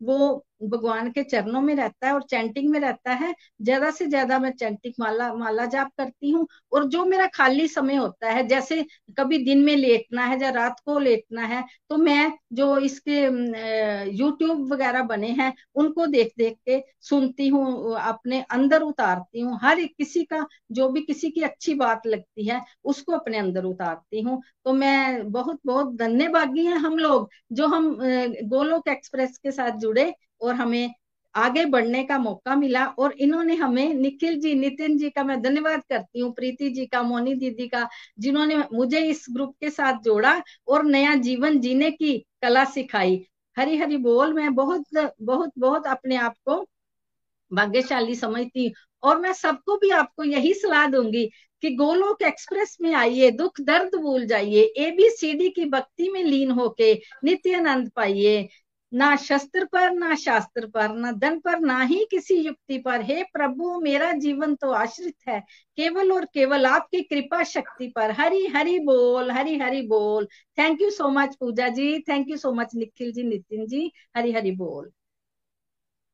वो भगवान के चरणों में रहता है और चैंटिंग में रहता है। ज़्यादा से ज़्यादा मैं चैंटिंग माला माला जाप करती हूँ और जो मेरा खाली समय होता है, जैसे कभी दिन में लेटना है या रात को लेटना है तो मैं जो इसके यूट्यूब वगैरह बने हैं, उनको देख देख के सुनती हूँ, अपने अंदर उतारती हूँ। हर एक किसी का, जो भी किसी की अच्छी बात लगती है, उसको अपने अंदर उतारती हूँ। तो मैं बहुत बहुत धन्यवादी है हम लोग, जो हम गोलोक एक्सप्रेस के साथ जुड़े और हमें आगे बढ़ने का मौका मिला और इन्होंने हमें निखिल जी, नितिन जी का मैं धन्यवाद करती हूँ, प्रीति जी का, मोनी दीदी का, जिन्होंने मुझे इस ग्रुप के साथ जोड़ा और नया जीवन जीने की कला सिखाई। हरी हरी बोल, मैं बहुत बहुत बहुत अपने आप को भाग्यशाली समझती हूँ और मैं सबको भी आपको यही सलाह दूँगी कि गोलोक एक्सप्रेस में आइए, दुख दर्द भूल जाइए एबीसीडी की भक्ति में लीन होके नित्य आनंद पाइए। ना शस्त्र पर, ना शास्त्र पर, ना धन पर, ना ही किसी युक्ति पर। हे प्रभु, मेरा जीवन तो आश्रित है। केवल और केवल आपकी कृपा शक्ति पर। हरी हरी बोल, हरी हरी बोल। Thank you so much Pooja ji. Thank you so much Nikhil ji, Nitin ji. Hari Hari बोल।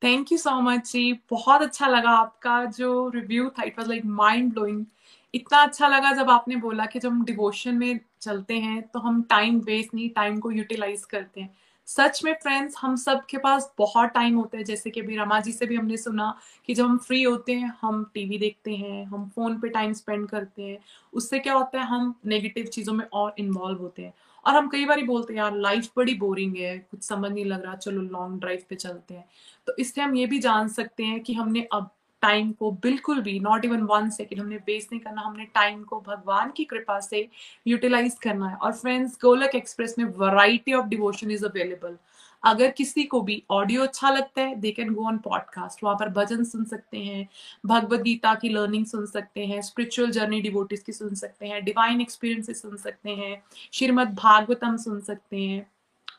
थैंक यू सो मच जी। बहुत अच्छा लगा आपका जो रिव्यू था। It was like mind blowing इतना अच्छा लगा जब आपने बोला कि जब हम डिवोशन में चलते हैं तो हम टाइम वेस्ट नहीं टाइम को यूटिलाइज करते हैं। सच में फ्रेंड्स हम सब के पास बहुत टाइम होता है। जैसे कि अभी रमा जी से भी हमने सुना कि जब हम फ्री होते हैं, हम टीवी देखते हैं, हम फ़ोन पे टाइम स्पेंड करते हैं, उससे क्या होता है, हम नेगेटिव चीज़ों में और इन्वॉल्व होते हैं। और हम कई बार बोलते हैं, यार लाइफ बड़ी बोरिंग है, कुछ समझ नहीं लग रहा, चलो लॉन्ग ड्राइव पे चलते हैं। तो इसलिए हम ये भी जान सकते हैं कि हमने अब टाइम को बिल्कुल भी नॉट इवन वन सेकेंड हमने वेस्ट नहीं करना, हमने टाइम को भगवान की कृपा से यूटिलाइज करना है। और फ्रेंड्स गोलक एक्सप्रेस में variety of devotion is available अगर किसी को भी ऑडियो अच्छा लगता है they can go on podcast वहाँ पर भजन सुन सकते हैं, भगवत गीता की लर्निंग सुन सकते हैं स्पिरिचुअल जर्नी डिवोटिस की सुन सकते हैं डिवाइन एक्सपीरियंसेस सुन सकते हैं, श्रीमद भागवतम सुन सकते हैं।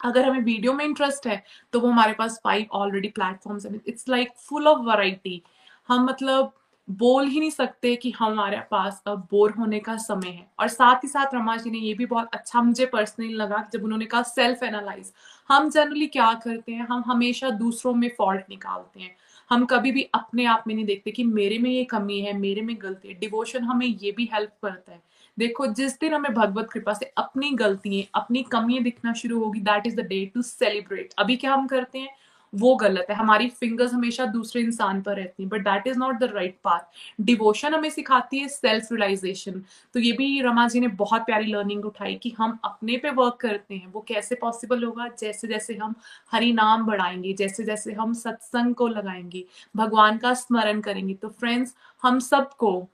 अगर हमें वीडियो में इंटरेस्ट है तो वो हमारे पास फाइव ऑलरेडी प्लेटफॉर्म्स है। It's like full of variety हम मतलब बोल ही नहीं सकते कि हमारे पास अब बोर होने का समय है। और साथ ही साथ रमा जी ने ये भी बहुत अच्छा मुझे पर्सनली लगा जब उन्होंने कहा सेल्फ एनालाइज हम जनरली क्या करते हैं? हम हमेशा दूसरों में फॉल्ट निकालते हैं। हम कभी भी अपने आप में नहीं देखते कि मेरे में ये कमी है, मेरे में गलती है। डिवोशन हमें ये भी हेल्प करता है। देखो, जिस दिन हमें भगवत कृपा से अपनी गलतियाँ, अपनी कमियाँ दिखना शुरू होगी that is the day to celebrate अभी क्या हम करते हैं? वो गलत है। हमारी फिंगर्स हमेशा दूसरे इंसान पर रहती हैं but that is not the right path devotion हमें सिखाती है सेल्फ रियलाइजेशन तो ये भी रमा जी ने बहुत प्यारी लर्निंग उठाई कि हम अपने पे वर्क करते हैं। वो कैसे पॉसिबल होगा? जैसे जैसे हम हरि नाम बढ़ाएँगे, जैसे जैसे हम सत्संग को लगाएँगे, भगवान का स्मरण करेंगे। तो फ्रेंड्स हम सबको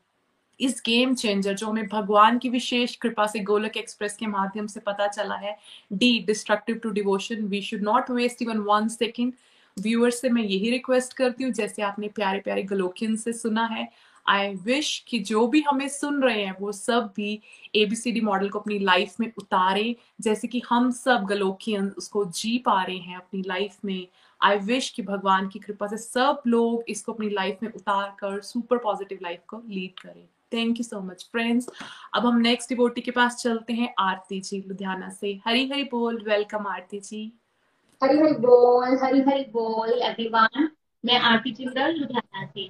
इस गेम चेंजर जो हमें भगवान की विशेष कृपा से गोलक एक्सप्रेस के माध्यम से पता चला है D destructive to devotion we should not waste even one second viewers से मैं यही रिक्वेस्ट करती हूँ, जैसे आपने प्यारे प्यारे गलोकियन से सुना है आई विश कि जो भी हमें सुन रहे हैं, वो सब भी एबीसीडी मॉडल को अपनी लाइफ में उतारे, जैसे कि हम सब गलोकियन उसको जी पा रहे हैं अपनी लाइफ में। आई विश कि भगवान की कृपा से सब लोग इसको अपनी लाइफ में उतार कर सुपर पॉजिटिव लाइफ को लीड करें। Thank you so much friends अब हम नेक्स्ट डिवोटी के पास चलते हैं, आरती जी, लुधियाना से। हरी हरी बोल वेलकम आरती जी। हरी हरी बोल हरी हरी बोल एवरीवन मैं आरती चिंदल, लुधियाना से।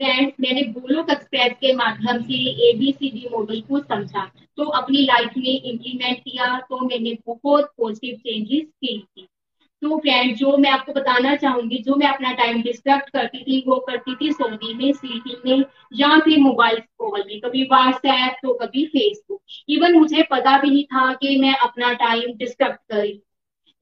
फ्रेंड्स मैंने बोलोक एक्सप्रेस के माध्यम से एबीसीडी मॉडल को समझा। तो अपनी लाइफ में इम्प्लीमेंट किया तो मैंने बहुत पॉजिटिव चेंजेस फील की। तो फ्रेंड जो मैं आपको बताना चाहूँगी, जो मैं अपना टाइम डिस्ट्रक्ट करती थी, वो करती थी सोनी में स्लीपिंग में, या फिर मोबाइल कॉल में। कभी व्हाट्सएप तो कभी फेसबुक इवन मुझे पता भी नहीं था कि मैं अपना टाइम डिस्ट्रक्ट करी।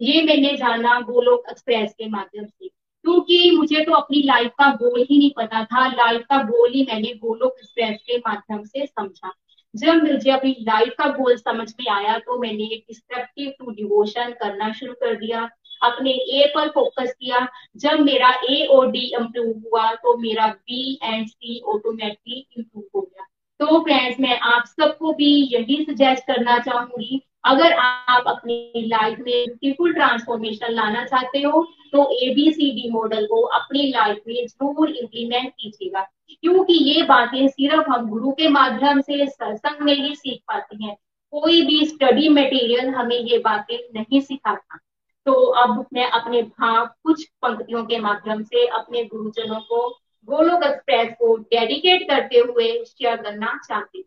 ये मैंने जाना गोलोक एक्सप्रेस के माध्यम से। क्योंकि मुझे तो अपनी लाइफ का गोल ही नहीं पता था। लाइफ का गोल ही मैंने गोलोक एक्सप्रेस के माध्यम से समझा। जब मुझे अपनी लाइफ का गोल समझ में आया तो मैंने डिस्ट्रक्टिव टू डिवोशन करना शुरू कर दिया। अपने ए पर फोकस किया। जब मेरा ए और डी इम्प्रूव हुआ तो मेरा B and C automatically improve हो गया। तो फ्रेंड्स मैं आप सबको भी यही सजेस्ट करना चाहूँगी, अगर आप अपनी लाइफ में ब्यूटीफुल ट्रांसफॉर्मेशन लाना चाहते हो तो एबीसीडी मॉडल को अपनी लाइफ में ज़रूर इम्प्लीमेंट कीजिएगा। क्योंकि ये बातें सिर्फ़ हम गुरु के माध्यम से, सत्संग में ही सीख पाते हैं। कोई भी स्टडी मटेरियल हमें ये बातें नहीं सिखाता। तो अब मैं अपने भाव कुछ पंक्तियों के माध्यम से अपने गुरुजनों को गोलोक एक्सप्रेस को डेडिकेट करते हुए शेयर करना चाहती हूँ।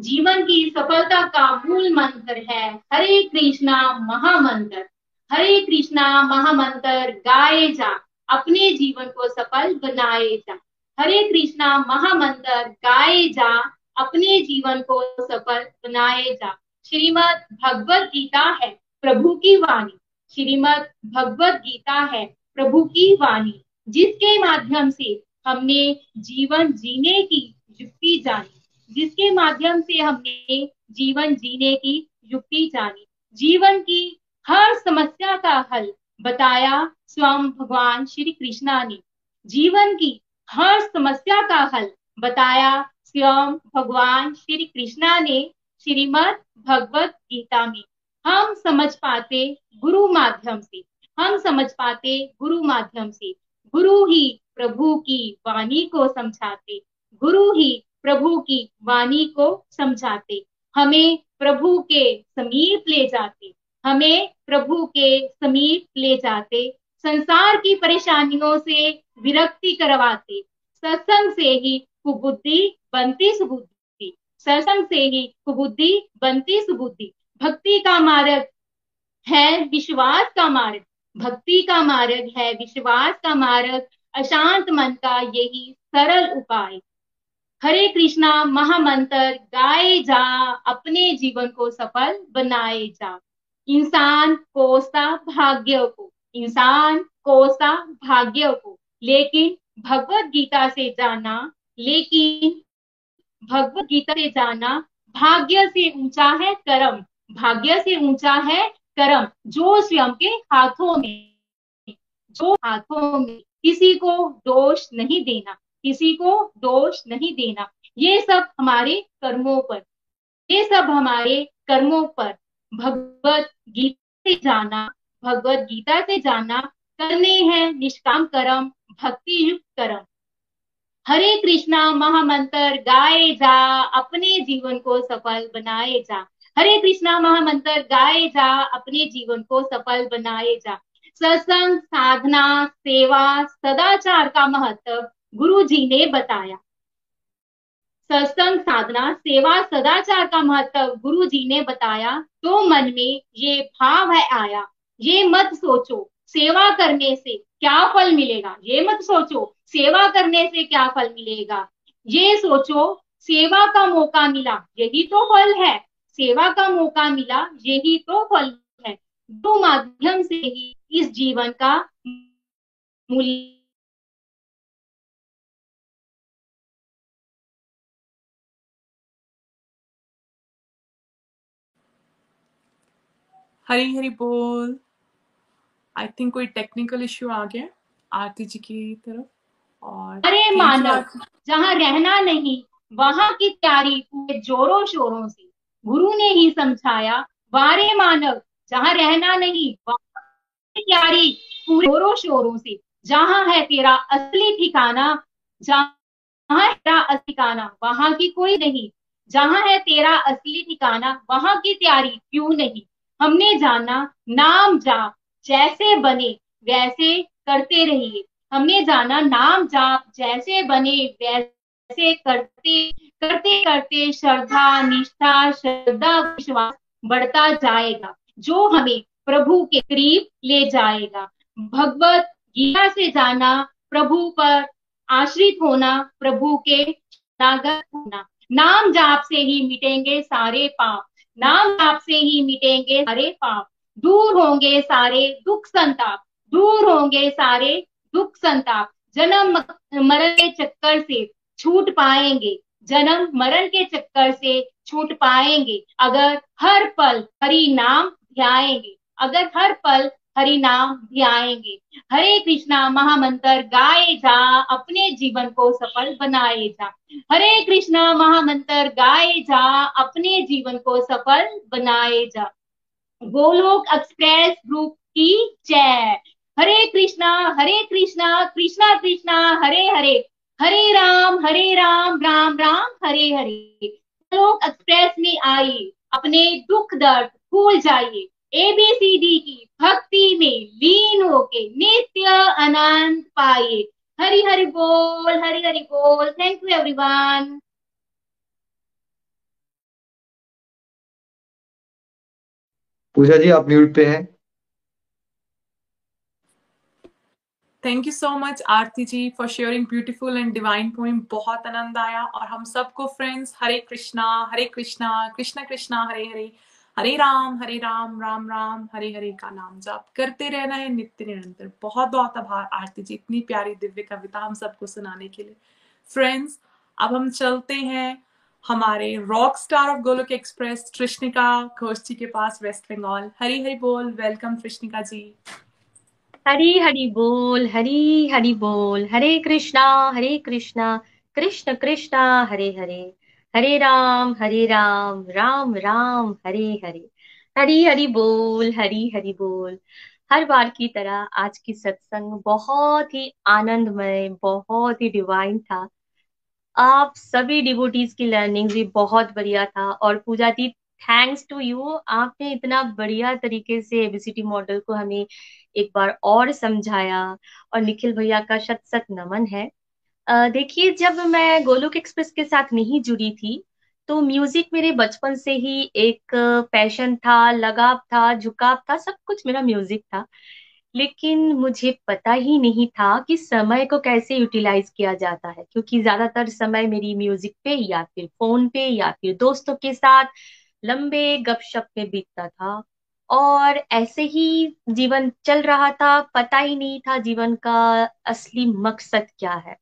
जीवन की सफलता का मूल मंत्र है, हरे कृष्णा महामंत्र। हरे कृष्णा महामंत्र, गाए जा, अपने जीवन को सफल बनाए जा। हरे कृष्णा महामंत्र, गाए जा, अपने जीवन को सफल बनाए जा। श्रीमद भगवत गीता है, प्रभु की वाणी। श्रीमद भगवत गीता है, प्रभु की वाणी। जिसके माध्यम से हमने जीवन जीने की युक्ति जानी, जिसके माध्यम से हमने जीवन जीने की युक्ति जानी, जीवन की हर समस्या का हल बताया स्वयं भगवान श्री कृष्णा ने। जीवन की हर समस्या का हल बताया स्वयं भगवान श्री कृष्णा ने श्रीमद भगवत गीता में। हम समझ पाते गुरु माध्यम से, हम समझ पाते गुरु माध्यम से। गुरु ही प्रभु की वाणी को समझाते, गुरु ही प्रभु की वाणी को समझाते, हमें प्रभु के समीप ले जाते, हमें प्रभु के समीप ले जाते, संसार की परेशानियों से विरक्ति करवाते, सत्संग से ही कुबुद्धि बनती सुबुद्धि, सत्संग से ही कुबुद्धि बनती सुबुद्धि, भक्ति का मार्ग है, विश्वास का मार्ग भक्ति का मार्ग है, विश्वास का मार्ग, अशांत मन का यही सरल उपाय। हरे कृष्णा, महामंत्र, गाए जा, अपने जीवन को सफल बनाए जा। इंसान कोसा भाग्य को, इंसान कोसा भाग्य को, लेकिन भगवत गीता से जाना, लेकिन भगवत गीता से जाना भाग्य से ऊँचा है कर्म, भाग्य से ऊँचा है कर्म, जो स्वयं के हाथों में, जो हाथों में किसी को दोष नहीं देना, किसी को दोष नहीं देना। ये सब हमारे कर्मों पर, ये सब हमारे कर्मों पर भगवत गीता से जाना, भगवत गीता से जाना करने हैं निष्काम कर्म भक्ति युक्त कर्म। हरे कृष्णा महामंत्र, गाए जा, अपने जीवन को सफल बनाए जा। हरे कृष्णा महामंत्र, गाए जा, अपने जीवन को सफल बनाए जा। सत्संग, साधना, सेवा, सदाचार का महत्व गुरु जी ने बताया। सत्संग, साधना, सेवा, सदाचार का महत्व गुरु जी ने बताया। तो मन में ये भाव है आया। ये मत सोचो, सेवा करने से क्या फल मिलेगा? ये मत सोचो, सेवा करने से क्या फल मिलेगा? ये सोचो, सेवा का मौका मिला, यही तो फल है। सेवा का मौका मिला यही तो फल है। दो माध्यम से ही इस जीवन का मूल्य हरी हरी बोल। आई थिंक कोई टेक्निकल इश्यू आ गया आरती जी की तरफ़ और अरे मानव जहाँ रहना नहीं वहाँ की तैयारी पूरे जोरों शोरों से। गुरु ने ही समझाया, वारे मानव, जहाँ रहना नहीं तैयारी पूरे शोरों से, जहाँ है तेरा असली ठिकाना, जहाँ तेरा असली ठिकाना, वहाँ की कोई नहीं, जहाँ है तेरा असली ठिकाना, वहाँ की तैयारी क्यों नहीं? हमने जाना, नाम जाप जैसे बने, वैसे करते रहिए। हमने जाना, नाम जाप जैसे बने, वैसे करते करते करते श्रद्धा, निष्ठा, श्रद्धा, विश्वास बढ़ता जाएगा, जो हमें प्रभु के करीब ले जाएगा। भगवत गीता से जाना, प्रभु पर आश्रित होना, प्रभु के नागत होना। नाम जाप से ही मिटेंगे सारे पाप, नाम जाप से ही मिटेंगे सारे पाप। दूर होंगे सारे दुख संताप, दूर होंगे सारे दुख संताप। जन्म मरण के चक्कर से छूट पाएँगे। जन्म मरण के चक्कर से छूट पाएँगे। अगर हर पल हरि नाम ध्याएँगे, अगर हर पल हरि नाम ध्याएँगे, हरे कृष्णा महामंत्र गाए जा, अपने जीवन को सफल बनाए जा। हरे कृष्णा महामंत्र गाए जा, अपने जीवन को सफल बनाए जा। गोलोक एक्सप्रेस ग्रुप की जय। हरे कृष्णा हरे कृष्णा कृष्णा कृष्णा, हरे हरे। हरे राम हरे राम राम राम, हरे हरे। गोलोक एक्सप्रेस में आइए अपने दुख दर्द भूल जाइए। एबीसीडी की भक्ति में लीन होके नित्य आनंद पाइए। हरि हरि बोल, हरि हरि बोल। Thank you everyone Pooja ji, आप म्यूट पे हैं। Thank you so much Aarti ji for sharing beautiful and divine poem बहुत आनंद आया और हम सबको फ्रेंड्स हरे कृष्णा हरे कृष्णा कृष्णा कृष्णा, हरे हरे हरे राम हरे राम राम राम, हरे हरे का नाम जाप करते रहना है, नित्य निरंतर। बहुत बहुत आभार, आरती जी, इतनी प्यारी दिव्य कविता हम सबको सुनाने के लिए। फ्रेंड्स अब हम चलते हैं हमारे rock star of Golok Express Krishnika Ghosh ji के पास वेस्ट बंगाल हरी हरी बोल वेलकम कृष्णिका जी। हरी हरी बोल, हरी हरी बोल, हरे कृष्णा हरे कृष्णा, कृष्ण कृष्णा, हरे हरे। हरे राम हरे राम राम राम, हरे हरे। हरी हरी बोल, हरी हरी बोल। हर बार की तरह आज की सत्संग बहुत ही आनंदमय, बहुत ही डिवाइन था। आप सभी डिवोटीज की लर्निंग भी बहुत बढ़िया था और Pooja ji thanks to you आपने इतना बढ़िया तरीके से एबीसीटी मॉडल को हमें एक बार और समझाया और निखिल भैया का शत शत नमन है। देखिए, जब मैं गोलोक एक्सप्रेस के साथ नहीं जुड़ी थी तो म्यूज़िक मेरे बचपन से ही एक पैशन था, लगाव था, झुकाव था, सब कुछ मेरा म्यूज़िक था। लेकिन मुझे पता ही नहीं था कि समय को कैसे यूटिलाइज किया जाता है, क्योंकि ज़्यादातर समय मेरी म्यूज़िक पे या फिर फ़ोन पे या फिर दोस्तों के साथ लंबे गपशप में बीतता था और ऐसे ही जीवन चल रहा था। पता ही नहीं था जीवन का असली मकसद क्या है।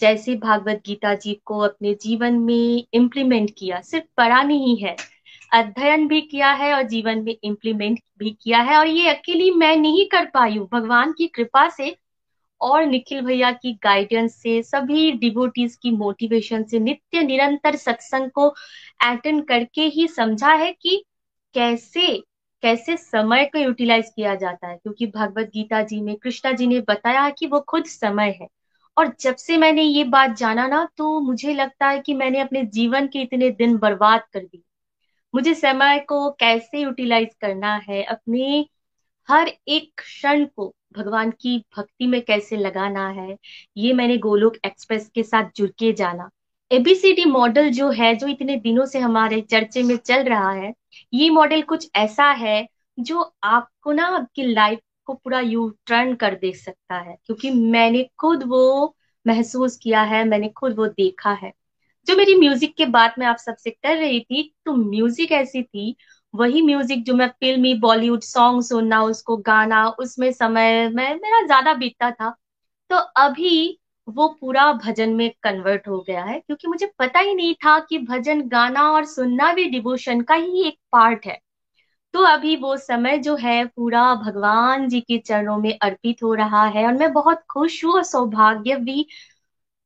जैसे भागवत गीता जी को अपने जीवन में इम्प्लीमेंट किया, सिर्फ़ पढ़ा नहीं है, अध्ययन भी किया है और जीवन में इम्प्लीमेंट भी किया है। और ये अकेली मैं नहीं कर पाई हूँ। भगवान की कृपा से और निखिल भैया की गाइडेंस से, सभी डिवोटीज की मोटिवेशन से नित्य निरंतर सत्संग को अटेंड करके ही समझा है कि कैसे कैसे समय को यूटिलाइज किया जाता है। क्योंकि भगवत गीता जी में, कृष्णा जी ने बताया कि वो खुद समय है। और जब से मैंने ये बात जाना ना तो मुझे लगता है कि मैंने अपने जीवन के इतने दिन बर्बाद कर दिए। मुझे समय को कैसे यूटिलाइज करना है, अपने हर एक क्षण को भगवान की भक्ति में कैसे लगाना है, ये मैंने गोलोक एक्सप्रेस के साथ जुड़ के जाना। एबीसीडी मॉडल जो है, जो इतने दिनों से हमारे चर्चे में चल रहा है, ये मॉडल कुछ ऐसा है जो आपको ना आपकी लाइफ को पूरा यू टर्न कर दे सकता है, क्योंकि मैंने खुद वो महसूस किया है, मैंने खुद वो देखा है। जो मेरी म्यूज़िक के बात में आप सबसे कर रही थी तो म्यूज़िक ऐसी थी वही म्यूज़िक जो मैं फिल्मी बॉलीवुड सॉन्ग सुनना उसको गाना, उसमें समय में, मेरा ज़्यादा बीतता था। तो अभी वो पूरा भजन में कन्वर्ट हो गया है, क्योंकि मुझे पता ही नहीं था कि भजन, गाना और सुनना भी डिवोशन का ही एक पार्ट है। तो अभी वो समय जो है, पूरा भगवान जी के चरणों में अर्पित हो रहा है और मैं बहुत खुश हूँ और सौभाग्य भी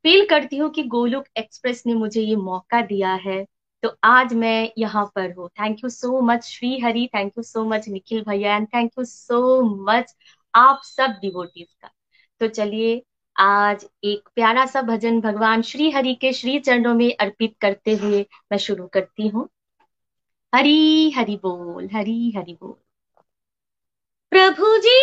फील करती हूँ कि गोलोक एक्सप्रेस ने मुझे ये मौका दिया है। तो आज मैं यहाँ पर हूँ। Thank you so much Shri Hari thank you so much Nikhil भैया and thank you so much आप सब डिवोटीज का। तो चलिए, आज एक प्यारा सा भजन भगवान श्री हरि के श्री चरणों में अर्पित करते हुए मैं शुरू करती हूँ। हरी हरि बोल, हरी हरि बोल। प्रभु जी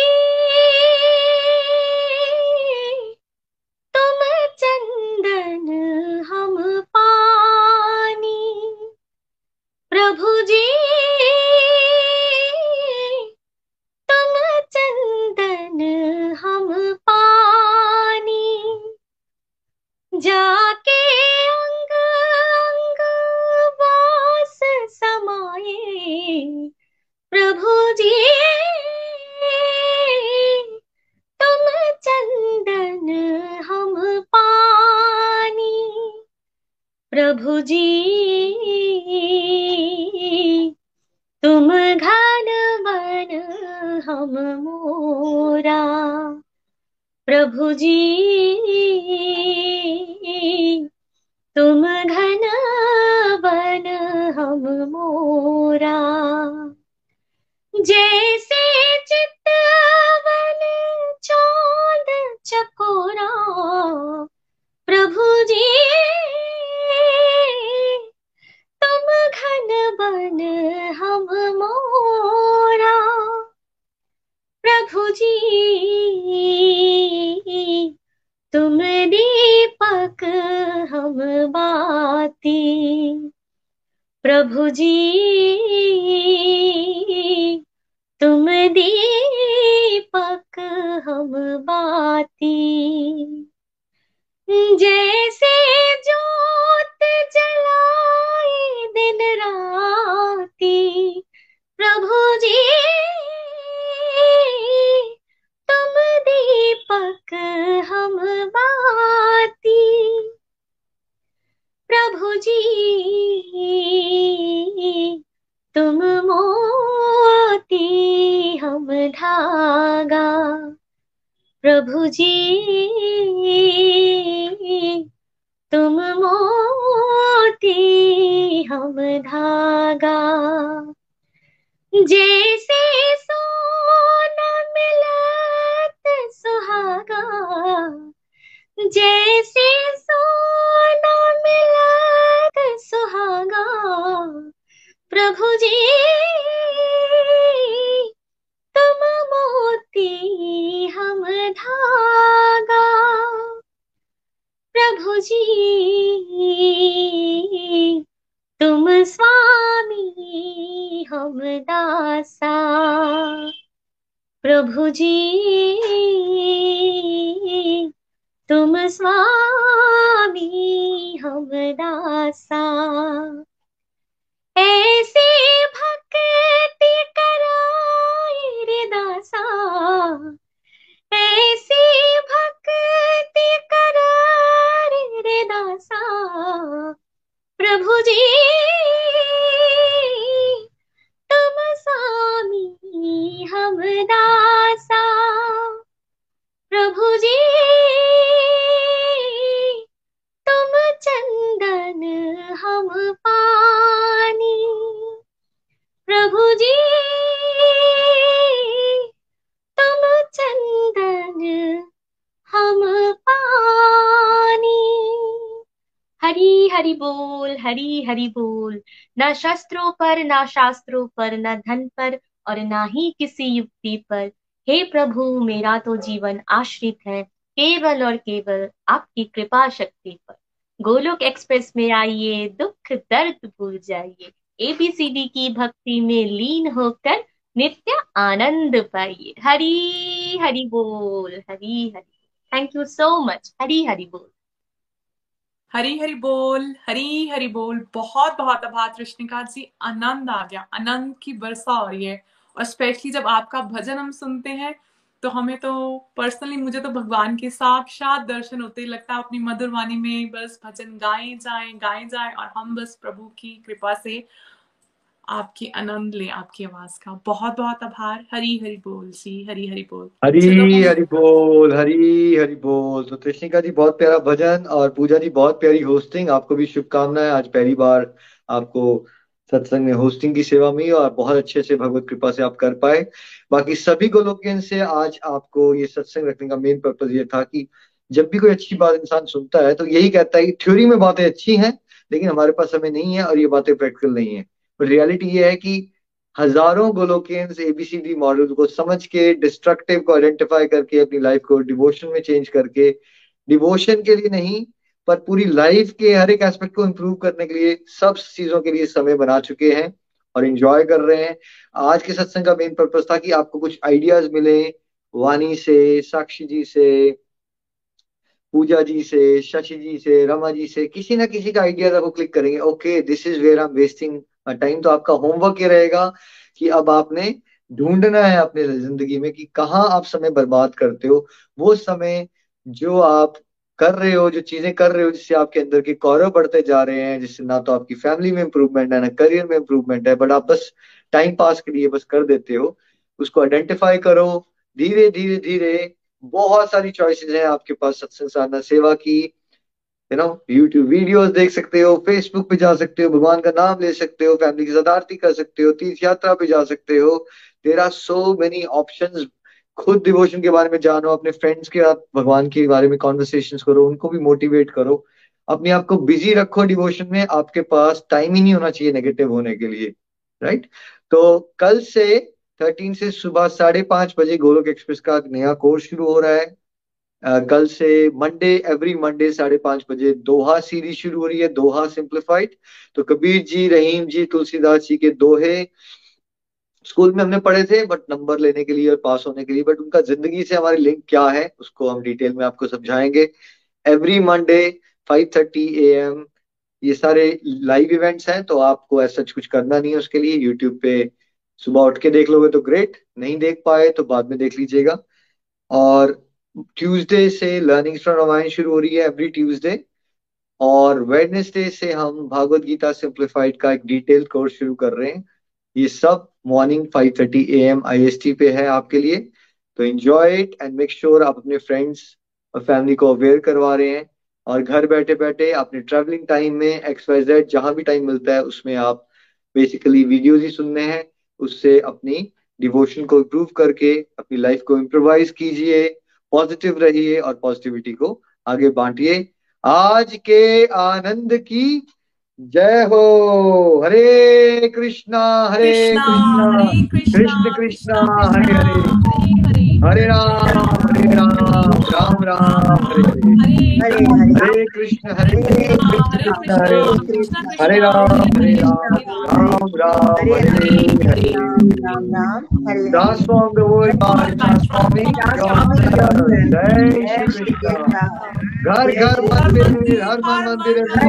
धागा प्रभु जी, तुम मोती हम धागा। जैसे सोना मिलत सुहागा, जैसे सोना मिलत सुहागा। प्रभु जी मोती हम धागा। प्रभु जी, तुम स्वामी, हम दासा। प्रभु जी, तुम स्वामी, हम दासा। ऐसे भक्ति ऐसी भक्ति करार रे दासा। प्रभु जी, तुम स्वामी, हम दासा। प्रभु जी, तुम चंदन, हम पानी। प्रभु जी संग हम पानी। हरी, हरि बोल, हरी, हरि बोल। ना शास्त्रों पर, ना शास्त्रों पर, ना धन पर और ना ही किसी युक्ति पर। हे प्रभु, मेरा तो जीवन आश्रित है, केवल और केवल आपकी कृपा शक्ति पर। गोलोक एक्सप्रेस में आइए, दुख दर्द भूल जाइए। एबीसीडी की भक्ति में लीन होकर नित्य आनंद पाइए हरी, हरि बोल, Hari, Hari. Thank you so much Hari, Hari बोल। हरी हरी बोल, हरी हरी बोल। बहुत बहुत आभार कृष्णिका जी। आनंद आ गया। आनंद की वर्षा हो रही है। और स्पेशली जब आपका भजन हम सुनते हैं तो हमें तो पर्सनली मुझे तो भगवान के साक्षात दर्शन होते लगता है। अपनी मधुर वाणी में बस भजन गाए जाए गाए जाए, और हम बस प्रभु की कृपा से आपकी आनंद ले आपकी आवाज़ का। बहुत बहुत आभार। हरी हरी बोल जी हरी हरी बोल। हरी हरि बोल हरी हरि बोल। तो कृष्णिका जी बहुत प्यारा भजन और पूजा जी बहुत प्यारी होस्टिंग आपको भी शुभकामनाएँ। आज पहली बार आपको सत्संग में होस्टिंग की सेवा मिली और बहुत अच्छे से भगवत कृपा से आप कर पाए। बाकी सभी गोलोकियन से आज आपको ये सत्संग रखने का मेन पर्पज ये था कि जब भी कोई अच्छी बात इंसान सुनता है तो यही कहता है कि थ्योरी में बातें अच्छी हैं लेकिन हमारे पास समय नहीं है और ये बातें प्रैक्टिकल नहीं है। रियलिटी ये है कि हज़ारों गोलोकियंस एबीसीडी मॉडल को समझ के डिस्ट्रक्टिव को आइडेंटिफाई करके, अपनी लाइफ को डिवोशन में चेंज करके डिवोशन के लिए नहीं, पर पूरी लाइफ के हर एक एस्पेक्ट को इम्प्रूव करने के लिए सब चीज़ों के लिए समय बना चुके हैं और इंजॉय कर रहे हैं। आज के सत्संग का मेन पर्पज था कि आपको कुछ आइडियाज़ मिले वानी से साक्षी जी से पूजा जी से शशि जी से रमा जी से, किसी ना किसी का आइडिया आपको क्लिक करेंगे। Okay this is where I am wasting time तो आपका होमवर्क ये रहेगा कि अब आपने ढूंढना है अपने ज़िंदगी में कि कहाँ आप समय बर्बाद करते हो। वो समय जो आप कर रहे हो, जो चीज़ें कर रहे हो, जिससे आपके अंदर के कौरव बढ़ते जा रहे हैं, जिससे ना तो आपकी फैमिली में इंप्रूवमेंट है, ना करियर में इंप्रूवमेंट है, बट आप बस टाइम पास के लिए बस कर देते हो। उसको आइडेंटिफाई करो। धीरे धीरे धीरे बहुत सारी चॉइसेस हैं आपके पास, सत्संग साधना, सेवा की। यू नो यूट्यूब वीडियोस देख सकते हो फेसबुक पे जा सकते हो, भगवान का नाम ले सकते हो फैमिली के साथ आरती कर सकते हो, तीर्थ यात्रा पे जा सकते हो। There are so many option खुद डिवोशन के बारे में जानो, अपने फ्रेंड्स के साथ भगवान के बारे में कॉन्वर्सेशन करो, उनको भी मोटिवेट करो। अपने आप को बिज़ी रखो डिवोशन में, आपके पास टाइम ही नहीं होना चाहिए नेगेटिव होने के लिए राइट तो कल से थर्टीन से सुबह साढ़े पाँच बजे गोलोक एक्सप्रेस का नया कोर्स शुरू हो रहा है। कल से मंडे एवरी मंडे साढ़े पाँच बजे दोहा सीरीज़ शुरू हो रही है, दोहा सिंप्लीफाइड तो कबीर जी, रहीम जी, तुलसीदास जी के दोहे स्कूल में हमने पढ़े थे बट नंबर लेने के लिए और पास होने के लिए। बट उनका ज़िंदगी से हमारी लिंक क्या है, उसको हम डिटेल में आपको समझाएँगे। Every Monday five thirty A M ये सारे लाइव इवेंट्स हैं तो आपको ऐसा कुछ करना नहीं है उसके लिए। यूट्यूब पे सुबह उठ के देख लोगे तो ग्रेट नहीं देख पाए तो बाद में देख लीजिएगा। और ट्यूसडे से लर्निंग फ्रॉम रामायण शुरू हो रही है एवरी ट्यूसडे और वेडनेसडे से हम भागवत गीता सिंप्लीफाइड का एक डिटेल कोर्स शुरू कर रहे हैं। ये सब मॉर्निंग 5:30 एएम आईएसटी पे है आपके लिए। तो enjoy it and make sure आप अपने फ्रेंड्स और फैमिली को अवेयर करवा रहे हैं और घर बैठे बैठे अपने ट्रेवलिंग टाइम में एक्स वाई जेड जहाँ भी टाइम मिलता है उसमें आप बेसिकली वीडियोज़ ही सुनने हैं। उससे अपनी डिवोशन को इम्प्रूव करके, अपनी लाइफ को इम्प्रोवाइज कीजिए। पॉजिटिव रहिए और पॉजिटिविटी को आगे बांटिए। आज के आनंद की जय हो। Hare Krishna Hare Krishna Krishna. Krishna Hare Hare. Hare Ram Hare Ram Ram Ram, Hare Hare Krishna Hare Krishna, Hare Hare Ram Hare Ram Ram Ram, Hare Hare Ram the world by जय श्री कृष्ण। घर घर मंदिर, हर मन मंदिर हरि